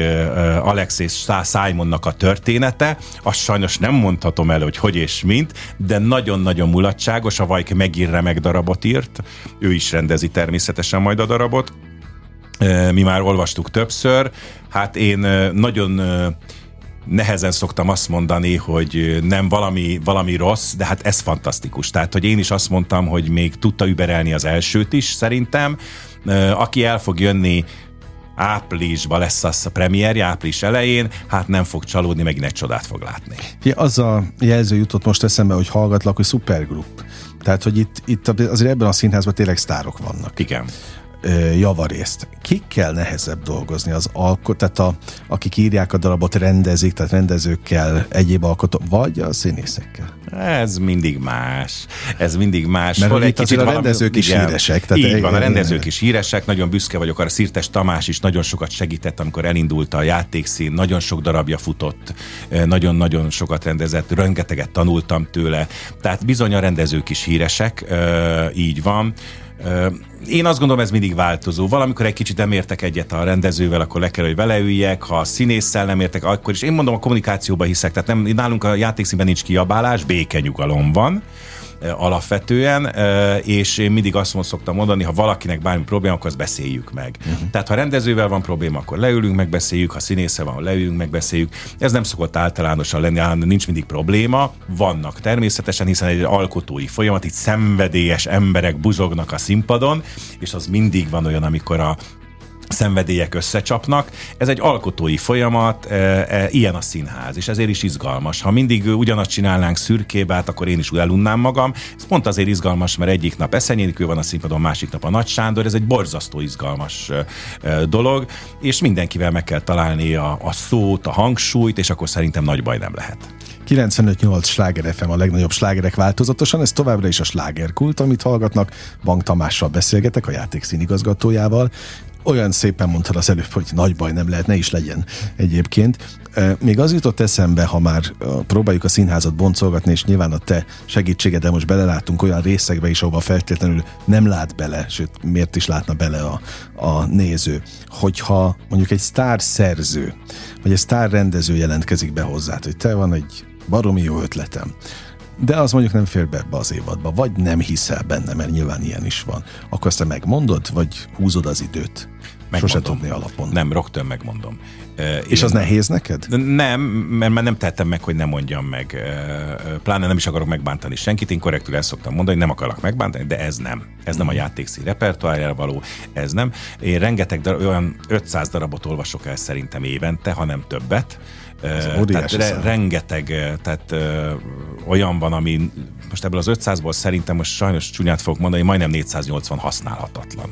Alex és Simonnak a története, azt sajnos nem mondhatom el, hogy hogy és mint, de nagyon-nagyon mulatságos, a Vajk megír remek darabot írt, ő is rendezi természetesen majd a darabot, mi már olvastuk többször, hát én nagyon nehezen szoktam azt mondani, hogy nem valami, valami rossz, de hát ez fantasztikus. Tehát, hogy én is azt mondtam, hogy még tudta überelni az elsőt is, szerintem. Aki el fog jönni áprilisban lesz az a premierje, április elején, hát nem fog csalódni, megint egy csodát fog látni. Ja, az a jelző jutott most eszembe, hogy hallgatlak, hogy szupergrupp. Tehát, hogy itt, itt azért ebben a színházban tényleg sztárok vannak. Igen javarészt. Kikkel nehezebb dolgozni az alkot, tehát a, akik írják a darabot, rendezik, tehát rendezőkkel, egyéb alkotók, vagy a színészekkel? Ez mindig más. Ez mindig más. Mert egy kicsit a rendezők valami, is igen, híresek. Tehát így van, a rendezők is híresek, nagyon büszke vagyok arra. Szirtes Tamás is nagyon sokat segített, amikor elindult a játékszín, nagyon sok darabja futott, nagyon-nagyon sokat rendezett, rengeteget tanultam tőle. Tehát bizony a rendezők is híresek, így van. Én azt gondolom, ez mindig változó. Valamikor egy kicsit nem értek egyet a rendezővel, akkor le kell, hogy vele üljek. Ha a színésszel nem értek, akkor is. Én mondom, a kommunikációba hiszek. Tehát nem, nálunk a játékszínben nincs kiabálás, békenyugalom van alapvetően, és én mindig azt szoktam mondani, ha valakinek bármi probléma, akkor azt beszéljük meg. Uh-huh. Tehát ha rendezővel van probléma, akkor leülünk, megbeszéljük, ha színésze van, leülünk, megbeszéljük. Ez nem szokott általánosan lenni, nincs mindig probléma. Vannak természetesen, hiszen egy alkotói folyamat, itt szenvedélyes emberek buzognak a színpadon, és az mindig van olyan, amikor a szenvedélyek összecsapnak. Ez egy alkotói folyamat, e, e, ilyen a színház, és ezért is izgalmas. Ha mindig ugyanazt csinálnánk szürkébát, akkor én is elunnám magam. Ez pont azért izgalmas, mert egyik nap Eszenyénikő van a színpadon, másik nap a Nagy Sándor, ez egy borzasztó izgalmas e, e, dolog, és mindenkivel meg kell találni a, a szót, a hangsúlyt, és akkor szerintem nagy baj nem lehet. 95-8 sláger FM a legnagyobb slágerek változatosan, ez továbbra is a slágerkult, amit hallgatnak. Bank Tamással beszélgetek, a játék színigazgatójával, olyan szépen mondtad az előbb, hogy nagy baj nem lehet, ne is legyen egyébként. Még az jutott eszembe, ha már próbáljuk a színházat boncolgatni, és nyilván a te segítségeddel most belelátunk olyan részekbe is, ahova feltétlenül nem lát bele, sőt, miért is látna bele a, a néző, hogyha mondjuk egy sztár szerző, vagy egy sztár rendező jelentkezik be hozzá, hogy te van egy baromi jó ötletem, de az mondjuk nem fér be ebbe az évadba, vagy nem hiszel benne, mert nyilván ilyen is van. Akkor ezt te megmondod, vagy húzod az időt? Megmondom. Sose tudni alapon. Nem, rögtön megmondom. És Én, az nehéz neked? Nem, mert már nem tettem meg, hogy nem mondjam meg. Pláne nem is akarok megbántani senkit. Én korrektül el szoktam mondani, hogy nem akarok megbántani, de ez nem. Ez nem a mhm. játékszín repertoárjára való, ez nem. Én rengeteg darab, olyan 500 darabot olvasok el szerintem évente, hanem többet. Tehát re, rengeteg, tehát ö, olyan van, ami most ebből az 500-ból szerintem most sajnos csúnyát fogok mondani, majdnem 480 használhatatlan.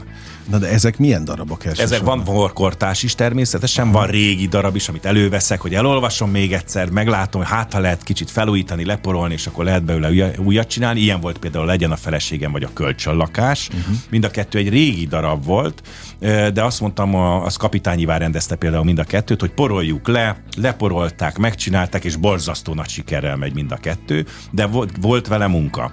Na de ezek milyen darabok? Ezek van vorkortás is természetesen, Aha. van régi darab is, amit előveszek, hogy elolvasom még egyszer, meglátom, hogy hát ha lehet kicsit felújítani, leporolni, és akkor lehet belőle újat csinálni. Ilyen volt például Legyen a feleségem, vagy a Kölcsönlakás. Uh-huh. Mind a kettő egy régi darab volt, de azt mondtam, az kapitányivá rendezte például mind a kettőt, hogy poroljuk le, leporolták, megcsinálták, és borzasztó nagy sikerrel megy mind a kettő, de volt, volt vele munka.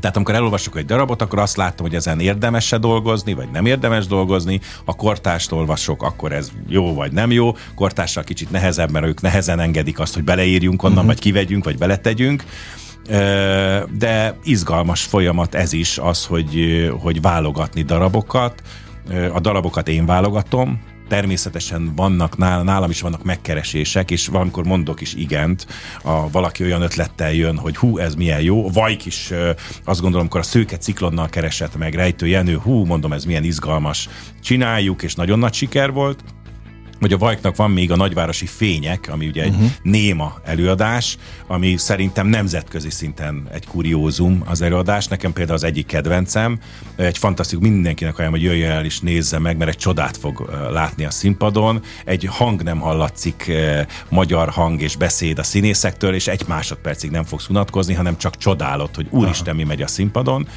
Tehát amikor elolvasok egy darabot, akkor azt látom, hogy ezen érdemes-e dolgozni, vagy nem érdemes dolgozni. Ha kortást olvasok, akkor ez jó vagy nem jó. Kortással kicsit nehezebb, mert ők nehezen engedik azt, hogy beleírjunk onnan, uh-huh. vagy kivegyünk, vagy beletegyünk de izgalmas folyamat ez is, az, hogy, hogy válogatni darabokat. A darabokat én válogatom, természetesen vannak, nálam is vannak megkeresések, és valamikor mondok is igent, a, valaki olyan ötlettel jön, hogy hú, ez milyen jó. Vajk is azt gondolom, amikor a szőke ciklonnal keresett meg Rejtő Jenő, hú, mondom, ez milyen izgalmas, csináljuk, és nagyon nagy siker volt hogy a Vajknak van még a nagyvárosi fények, ami ugye egy uh-huh. néma előadás, ami szerintem nemzetközi szinten egy kuriózum az előadás. Nekem például az egyik kedvencem, egy fantasztikus, mindenkinek olyan, hogy jöjjön el és nézze meg, mert egy csodát fog látni a színpadon. Egy hang nem hallatszik, magyar hang és beszéd a színészektől, és egy másodpercig nem fogsz unatkozni, hanem csak csodálod, hogy úristen, mi megy a színpadon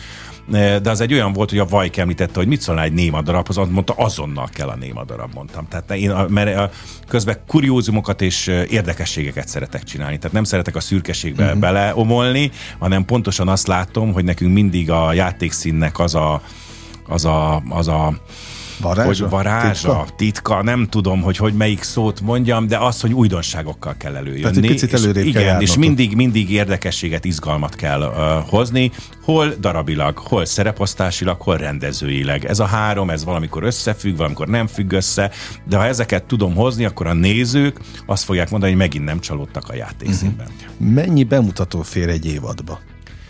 de az egy olyan volt, hogy a Vajk említette, hogy mit szólna egy néma darabhoz, azt mondta, azonnal kell a néma darab, mondtam. Tehát én, mert a, közben kuriózumokat és érdekességeket szeretek csinálni. Tehát nem szeretek a szürkeségbe uh-huh. beleomolni, hanem pontosan azt látom, hogy nekünk mindig a játékszínnek az a, az a, az a Varázsa? Hogy varázsa, titka? titka, nem tudom, hogy, hogy melyik szót mondjam, de az, hogy újdonságokkal kell előjönni. Tehát egy picit előrébb és, Igen, és mindig, mindig érdekességet, izgalmat kell uh, hozni, hol darabilag, hol szereposztásilag, hol rendezőileg. Ez a három, ez valamikor összefügg, valamikor nem függ össze, de ha ezeket tudom hozni, akkor a nézők azt fogják mondani, hogy megint nem csalódtak a játékszínben. Uh-huh. Mennyi bemutató fér egy évadba?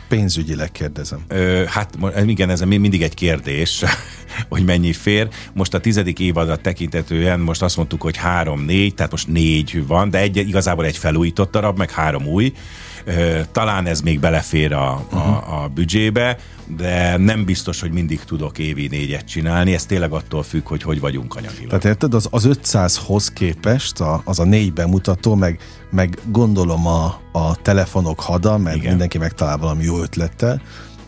Pénzügyileg kérdezem. Ö, hát igen, ez mindig egy kérdés, hogy mennyi fér. Most a tizedik évadat tekintetően most azt mondtuk, hogy három-négy, tehát most négy van, de egy, igazából egy felújított darab, meg három új. Talán ez még belefér a, a, uh-huh. a büdzsébe, de nem biztos, hogy mindig tudok évi négyet csinálni. Ez tényleg attól függ, hogy hogy vagyunk anyagilag. Tehát érted, az, az 500-hoz képest a, az a négy bemutató, meg, meg gondolom a, a telefonok hada, mert Igen. mindenki megtalál valami jó ötlettel,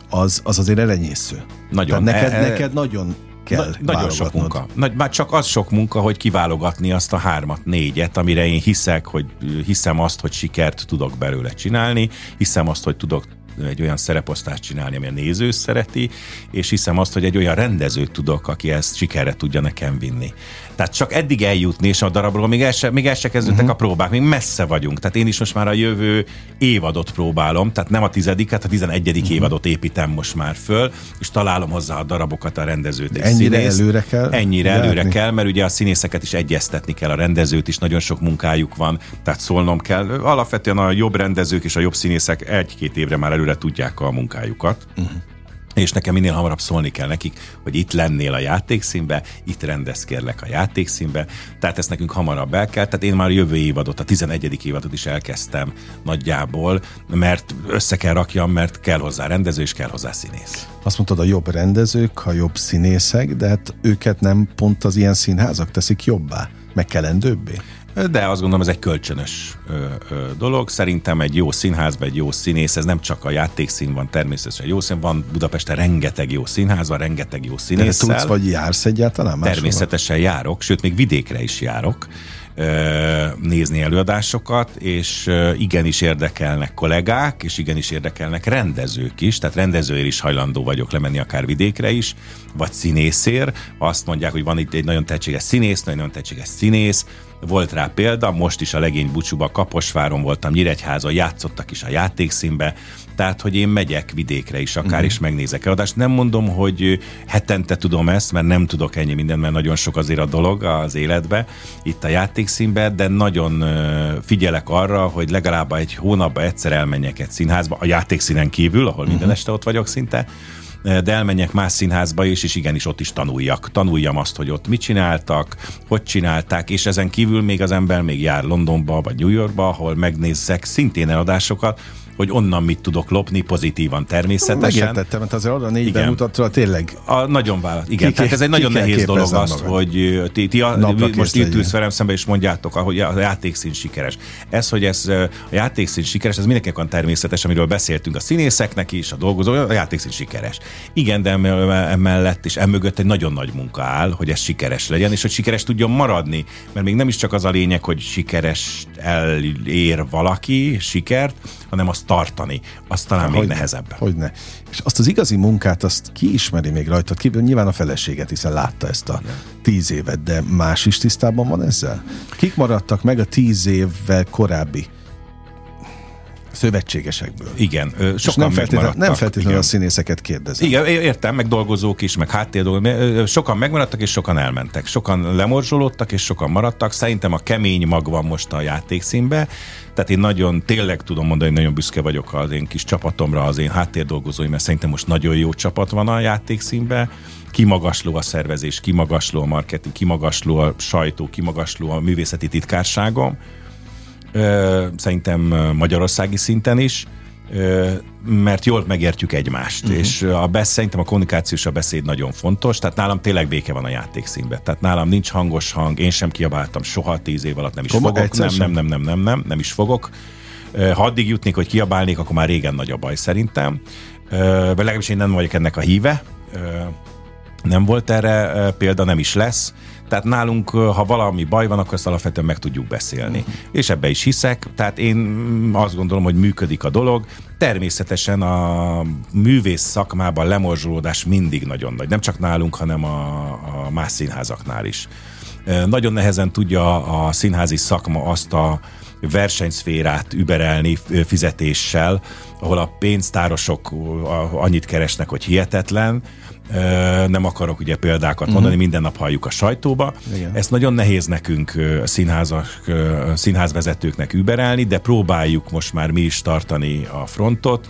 az, az azért elenyésző. Nagyon. Tehát neked, e, e, neked nagyon kell Na, Nagyon sok munka. Nagy, már csak az sok munka, hogy kiválogatni azt a hármat, négyet, amire én hiszek, hogy hiszem azt, hogy sikert tudok belőle csinálni, hiszem azt, hogy tudok egy olyan szereposztást csinálni, ami a néző szereti, és hiszem azt, hogy egy olyan rendezőt tudok, aki ezt sikerre tudja nekem vinni. Tehát csak eddig eljutni, és a darabról még el se, még el se kezdődtek uh-huh. a próbák, még messze vagyunk. Tehát én is most már a jövő évadot próbálom, tehát nem a tizediket, a tizenegyedik uh-huh. évadot építem most már föl, és találom hozzá a darabokat, a rendezőt és Ennyire színészt. előre kell? Ennyire járni. előre kell, mert ugye a színészeket is egyeztetni kell, a rendezőt is, nagyon sok munkájuk van, tehát szólnom kell. Alapvetően a jobb rendezők és a jobb színészek egy-két évre már előre tudják a munkájukat. Uh-huh és nekem minél hamarabb szólni kell nekik, hogy itt lennél a játékszínbe, itt rendez kérlek a játékszínbe, tehát ezt nekünk hamarabb el kell, tehát én már jövő évadot, a 11. évadot is elkezdtem nagyjából, mert össze kell rakjam, mert kell hozzá rendező, és kell hozzá színész. Azt mondtad, a jobb rendezők, a jobb színészek, de hát őket nem pont az ilyen színházak teszik jobbá, meg kellendőbbé? De azt gondolom ez egy kölcsönös ö, ö, dolog. Szerintem egy jó színházban egy jó színész, ez nem csak a játékszín van, természetesen jó szín, van Budapesten rengeteg jó színház, van rengeteg jó színész. Tudsz, vagy jársz egyáltalán máshova? Természetesen járok, sőt még vidékre is járok nézni előadásokat, és igenis érdekelnek kollégák, és igenis érdekelnek rendezők is, tehát rendezőért is hajlandó vagyok lemenni akár vidékre is, vagy színészér. Azt mondják, hogy van itt egy nagyon tehetséges színész, nagyon tehetséges színész, volt rá példa, most is a legény búcsúba Kaposváron voltam, Nyíregyházon, játszottak is a játékszínbe, tehát, hogy én megyek vidékre is akár, uh-huh. és megnézek eladást. Nem mondom, hogy hetente tudom ezt, mert nem tudok ennyi mindent, mert nagyon sok azért a dolog az életbe, itt a játékszínbe, de nagyon figyelek arra, hogy legalább egy hónapban egyszer elmenjek egy színházba, a játékszínen kívül, ahol uh-huh. minden este ott vagyok szinte, de elmenjek más színházba is, és igenis ott is tanuljak. Tanuljam azt, hogy ott mit csináltak, hogy csinálták, és ezen kívül még az ember még jár Londonba vagy New Yorkba, ahol megnézzek szintén eladásokat, hogy onnan mit tudok lopni pozitívan természetesen. Megértettem, mert azért oda négy bemutatról tényleg. A, nagyon választ. Igen, ki tehát ez egy nagyon nehéz dolog azt, magad. hogy ti, ti a, most itt ülsz velem szembe, és mondjátok, hogy a játékszín sikeres. Ez, hogy ez a játékszín sikeres, ez mindenkinek van természetes, amiről beszéltünk a színészeknek is, a dolgozó, a játékszín sikeres. Igen, de emellett és emögött egy nagyon nagy munka áll, hogy ez sikeres legyen, és hogy sikeres tudjon maradni, mert még nem is csak az a lényeg, hogy sikeres elér valaki sikert, hanem azt tartani, az talán még nehezebb. Hogyne. És azt az igazi munkát, azt ki ismeri még rajtad kívül? Nyilván a feleséget, hiszen látta ezt a tíz évet, de más is tisztában van ezzel? Kik maradtak meg a tíz évvel korábbi szövetségesekből. Igen, sokan nem feltétlenül, nem feltétlenül a színészeket kérdezem. Igen, értem, meg dolgozók is, meg háttérdolgozók. Sokan megmaradtak, és sokan elmentek. Sokan lemorzsolódtak, és sokan maradtak. Szerintem a kemény mag van most a játékszínbe. Tehát én nagyon, tényleg tudom mondani, hogy nagyon büszke vagyok az én kis csapatomra, az én háttérdolgozóim, mert szerintem most nagyon jó csapat van a játékszínbe kimagasló a szervezés, kimagasló a marketing, kimagasló a sajtó, kimagasló a művészeti titkárságom szerintem magyarországi szinten is, mert jól megértjük egymást, uh-huh. és a besz, szerintem a kommunikáció és a beszéd nagyon fontos, tehát nálam tényleg béke van a játékszínben. Tehát nálam nincs hangos hang, én sem kiabáltam soha tíz év alatt, nem is Koma, fogok, nem, nem, nem, nem, nem, nem, nem is fogok. Ha addig jutnék, hogy kiabálnék, akkor már régen nagy a baj szerintem. Vagy legalábbis én nem vagyok ennek a híve. Nem volt erre példa, nem is lesz. Tehát nálunk, ha valami baj van, akkor ezt alapvetően meg tudjuk beszélni. És ebbe is hiszek, tehát én azt gondolom, hogy működik a dolog. Természetesen a művész szakmában lemorzsolódás mindig nagyon nagy. Nem csak nálunk, hanem a, a más színházaknál is. Nagyon nehezen tudja a színházi szakma azt a versenyszférát überelni fizetéssel, ahol a pénztárosok annyit keresnek, hogy hihetetlen, nem akarok ugye példákat uh-huh. mondani, minden nap halljuk a sajtóba. Igen. Ezt nagyon nehéz nekünk színházak, színházvezetőknek überelni, de próbáljuk most már mi is tartani a frontot,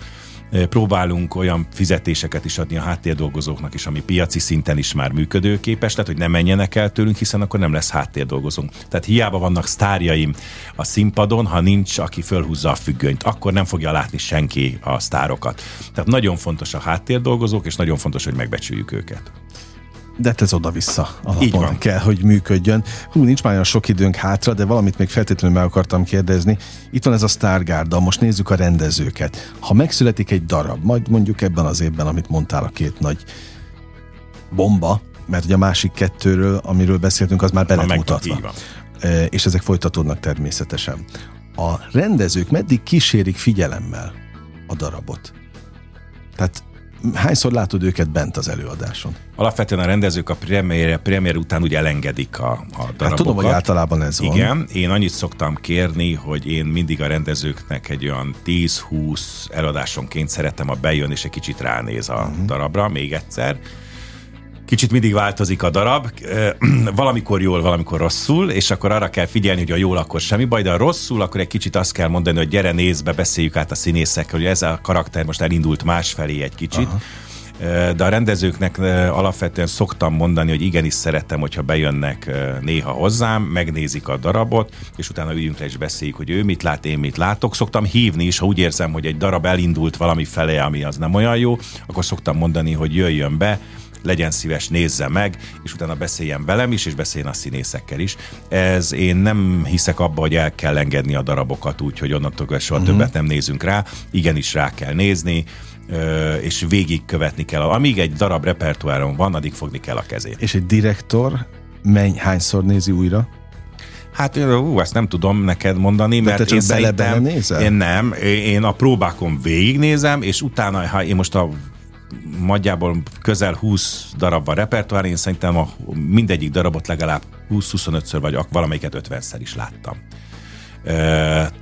Próbálunk olyan fizetéseket is adni a háttérdolgozóknak is, ami piaci szinten is már működőképes, tehát hogy ne menjenek el tőlünk, hiszen akkor nem lesz háttérdolgozónk. Tehát hiába vannak sztárjaim a színpadon, ha nincs, aki fölhúzza a függönyt, akkor nem fogja látni senki a sztárokat. Tehát nagyon fontos a háttérdolgozók, és nagyon fontos, hogy megbecsüljük őket de hát ez oda-vissza alapon kell, hogy működjön. Hú, nincs már olyan sok időnk hátra, de valamit még feltétlenül meg akartam kérdezni. Itt van ez a Stargárda, most nézzük a rendezőket. Ha megszületik egy darab, majd mondjuk ebben az évben, amit mondtál, a két nagy bomba, mert ugye a másik kettőről, amiről beszéltünk, az már be lett mutatva. E, és ezek folytatódnak természetesen. A rendezők meddig kísérik figyelemmel a darabot? Tehát hányszor látod őket bent az előadáson? Alapvetően a rendezők a premier, premier után úgy elengedik a, a darabokat. Hát tudom, hogy általában ez van. Igen, én annyit szoktam kérni, hogy én mindig a rendezőknek egy olyan 10-20 eladásonként szeretem, a bejön és egy kicsit ránéz a uh-huh. darabra, még egyszer kicsit mindig változik a darab, valamikor jól, valamikor rosszul, és akkor arra kell figyelni, hogy a jól akkor semmi baj, de a rosszul, akkor egy kicsit azt kell mondani, hogy gyere nézd beszéljük át a színészekkel, hogy ez a karakter most elindult másfelé egy kicsit. Aha de a rendezőknek alapvetően szoktam mondani, hogy igenis szeretem, hogyha bejönnek néha hozzám, megnézik a darabot, és utána üljünk le és beszéljük, hogy ő mit lát, én mit látok. Szoktam hívni is, ha úgy érzem, hogy egy darab elindult valami felé, ami az nem olyan jó, akkor szoktam mondani, hogy jöjjön be, legyen szíves, nézze meg, és utána beszéljen velem is, és beszéljen a színészekkel is. Ez én nem hiszek abba, hogy el kell engedni a darabokat úgy, hogy onnantól soha uh-huh. többet nem nézünk rá. Igenis rá kell nézni, és végig követni kell. Amíg egy darab repertoáron van, addig fogni kell a kezét. És egy direktor menny, hányszor nézi újra? Hát ú, ezt nem tudom neked mondani, mert te én bele, bele nézel? Én nem, én a próbákon végignézem, és utána, ha én most a nagyjából közel 20 darab van repertoár, én szerintem a, mindegyik darabot legalább 20-25-ször vagy valamelyiket 50-szer is láttam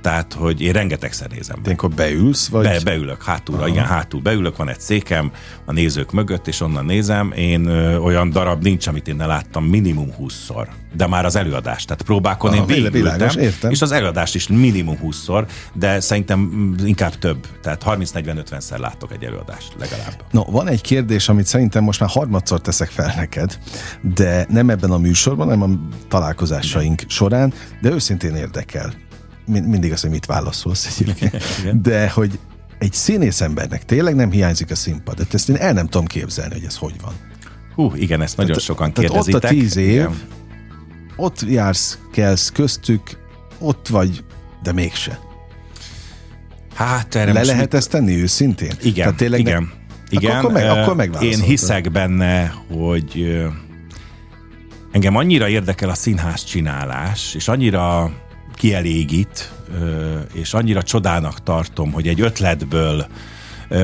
tehát, hogy én rengetegszer nézem. Te akkor beülsz? Vagy? Be, beülök hátulra, Aha. igen, hátul beülök, van egy székem a nézők mögött, és onnan nézem. Én ö, olyan darab nincs, amit én ne láttam minimum 20-szor. De már az előadás, tehát próbákon Aha, én végigültem, és az előadást is minimum 20-szor, de szerintem mm, inkább több. Tehát 30-40-50-szer látok egy előadást legalább. No, van egy kérdés, amit szerintem most már harmadszor teszek fel neked, de nem ebben a műsorban, hanem a találkozásaink során, de őszintén érdekel mindig az, hogy mit válaszolsz egyébként, de hogy egy színész embernek tényleg nem hiányzik a színpad. Tehát ezt én el nem tudom képzelni, hogy ez hogy van. Hú, igen, ezt nagyon tehát, sokan kérdezitek. Tehát ott a tíz év, igen. ott jársz, kelsz köztük, ott vagy, de mégse. Hát erre Le lehet mit... ezt tenni őszintén? Igen, Tehát tényleg igen. Ne... Igen, akkor, meg, akkor Én hiszek benne, hogy engem annyira érdekel a színház csinálás, és annyira kielégít, és annyira csodának tartom, hogy egy ötletből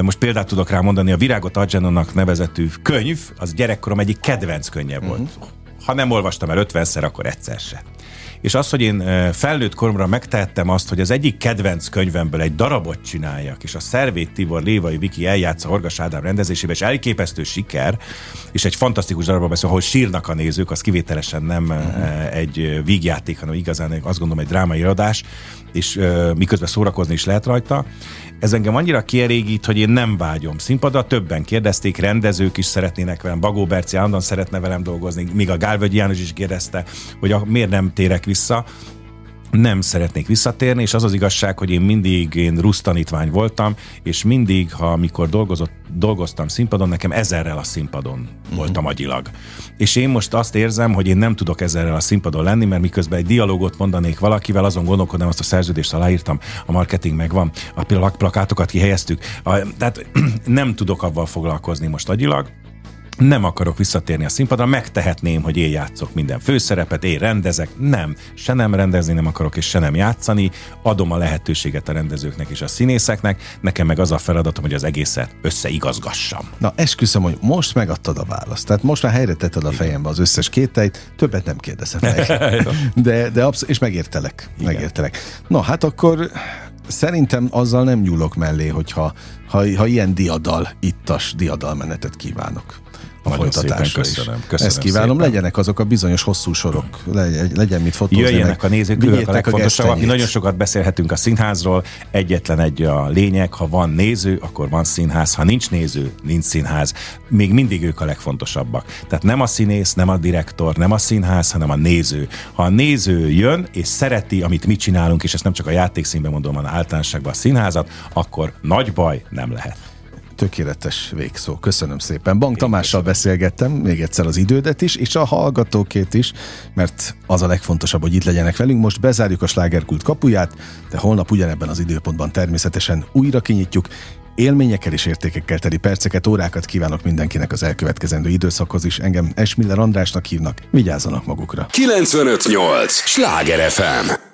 most példát tudok rá mondani, a Virágot Adjanonak nevezetű könyv, az gyerekkorom egyik kedvenc könnye volt. Uh-huh. Ha nem olvastam el ötvenszer, akkor egyszer se és az, hogy én felnőtt koromra megtehettem azt, hogy az egyik kedvenc könyvemből egy darabot csináljak, és a Szervét Tibor Lévai Viki eljátsza Horgas Ádám rendezésébe, és elképesztő siker, és egy fantasztikus darabban beszél, ahol sírnak a nézők, az kivételesen nem uh-huh. egy vígjáték, hanem igazán azt gondolom egy drámai adás, és miközben szórakozni is lehet rajta. Ez engem annyira kielégít, hogy én nem vágyom színpadra. Többen kérdezték, rendezők is szeretnének velem, Bagó Berci állandóan szeretne velem dolgozni, míg a Gálvögy János is kérdezte, hogy a, miért nem térek vissza nem szeretnék visszatérni, és az az igazság, hogy én mindig én rusztanítvány voltam, és mindig, ha amikor dolgozott, dolgoztam színpadon, nekem ezerrel a színpadon uh-huh. voltam agyilag. És én most azt érzem, hogy én nem tudok ezerrel a színpadon lenni, mert miközben egy dialógot mondanék valakivel, azon gondolkodom, azt a szerződést aláírtam, a marketing megvan, a plakátokat kihelyeztük, a, tehát nem tudok avval foglalkozni most agyilag, nem akarok visszatérni a színpadra, megtehetném, hogy én játszok minden főszerepet, én rendezek, nem, se nem rendezni nem akarok, és se nem játszani, adom a lehetőséget a rendezőknek és a színészeknek, nekem meg az a feladatom, hogy az egészet összeigazgassam. Na, esküszöm, hogy most megadtad a választ, tehát most már helyre tetted a fejembe az összes kételyt, többet nem kérdezem meg. de, de absz- és megértelek, Igen. megértelek. Na, hát akkor szerintem azzal nem nyúlok mellé, hogyha ha, ha ilyen diadal, ittas diadalmenetet kívánok a Nagyon folytatásra szépen is. köszönöm, köszönöm Ezt kívánom, szépen. legyenek azok a bizonyos hosszú sorok, legyen, legyen mit fotózni. Jöjjenek a nézők, ők a legfontosabbak. Mi nagyon sokat beszélhetünk a színházról, egyetlen egy a lényeg, ha van néző, akkor van színház, ha nincs néző, nincs színház. Még mindig ők a legfontosabbak. Tehát nem a színész, nem a direktor, nem a színház, hanem a néző. Ha a néző jön és szereti, amit mi csinálunk, és ezt nem csak a játékszínben mondom, hanem általánosságban a színházat, akkor nagy baj nem lehet. Tökéletes végszó. Köszönöm szépen. Bank Tamással beszélgettem, még egyszer az idődet is, és a hallgatókét is, mert az a legfontosabb, hogy itt legyenek velünk. Most bezárjuk a slágerkult kapuját, de holnap ugyanebben az időpontban természetesen újra kinyitjuk. Élményekkel és értékekkel teli perceket, órákat kívánok mindenkinek az elkövetkezendő időszakhoz is. Engem Esmiller Andrásnak hívnak. Vigyázzanak magukra. 958! Sláger FM!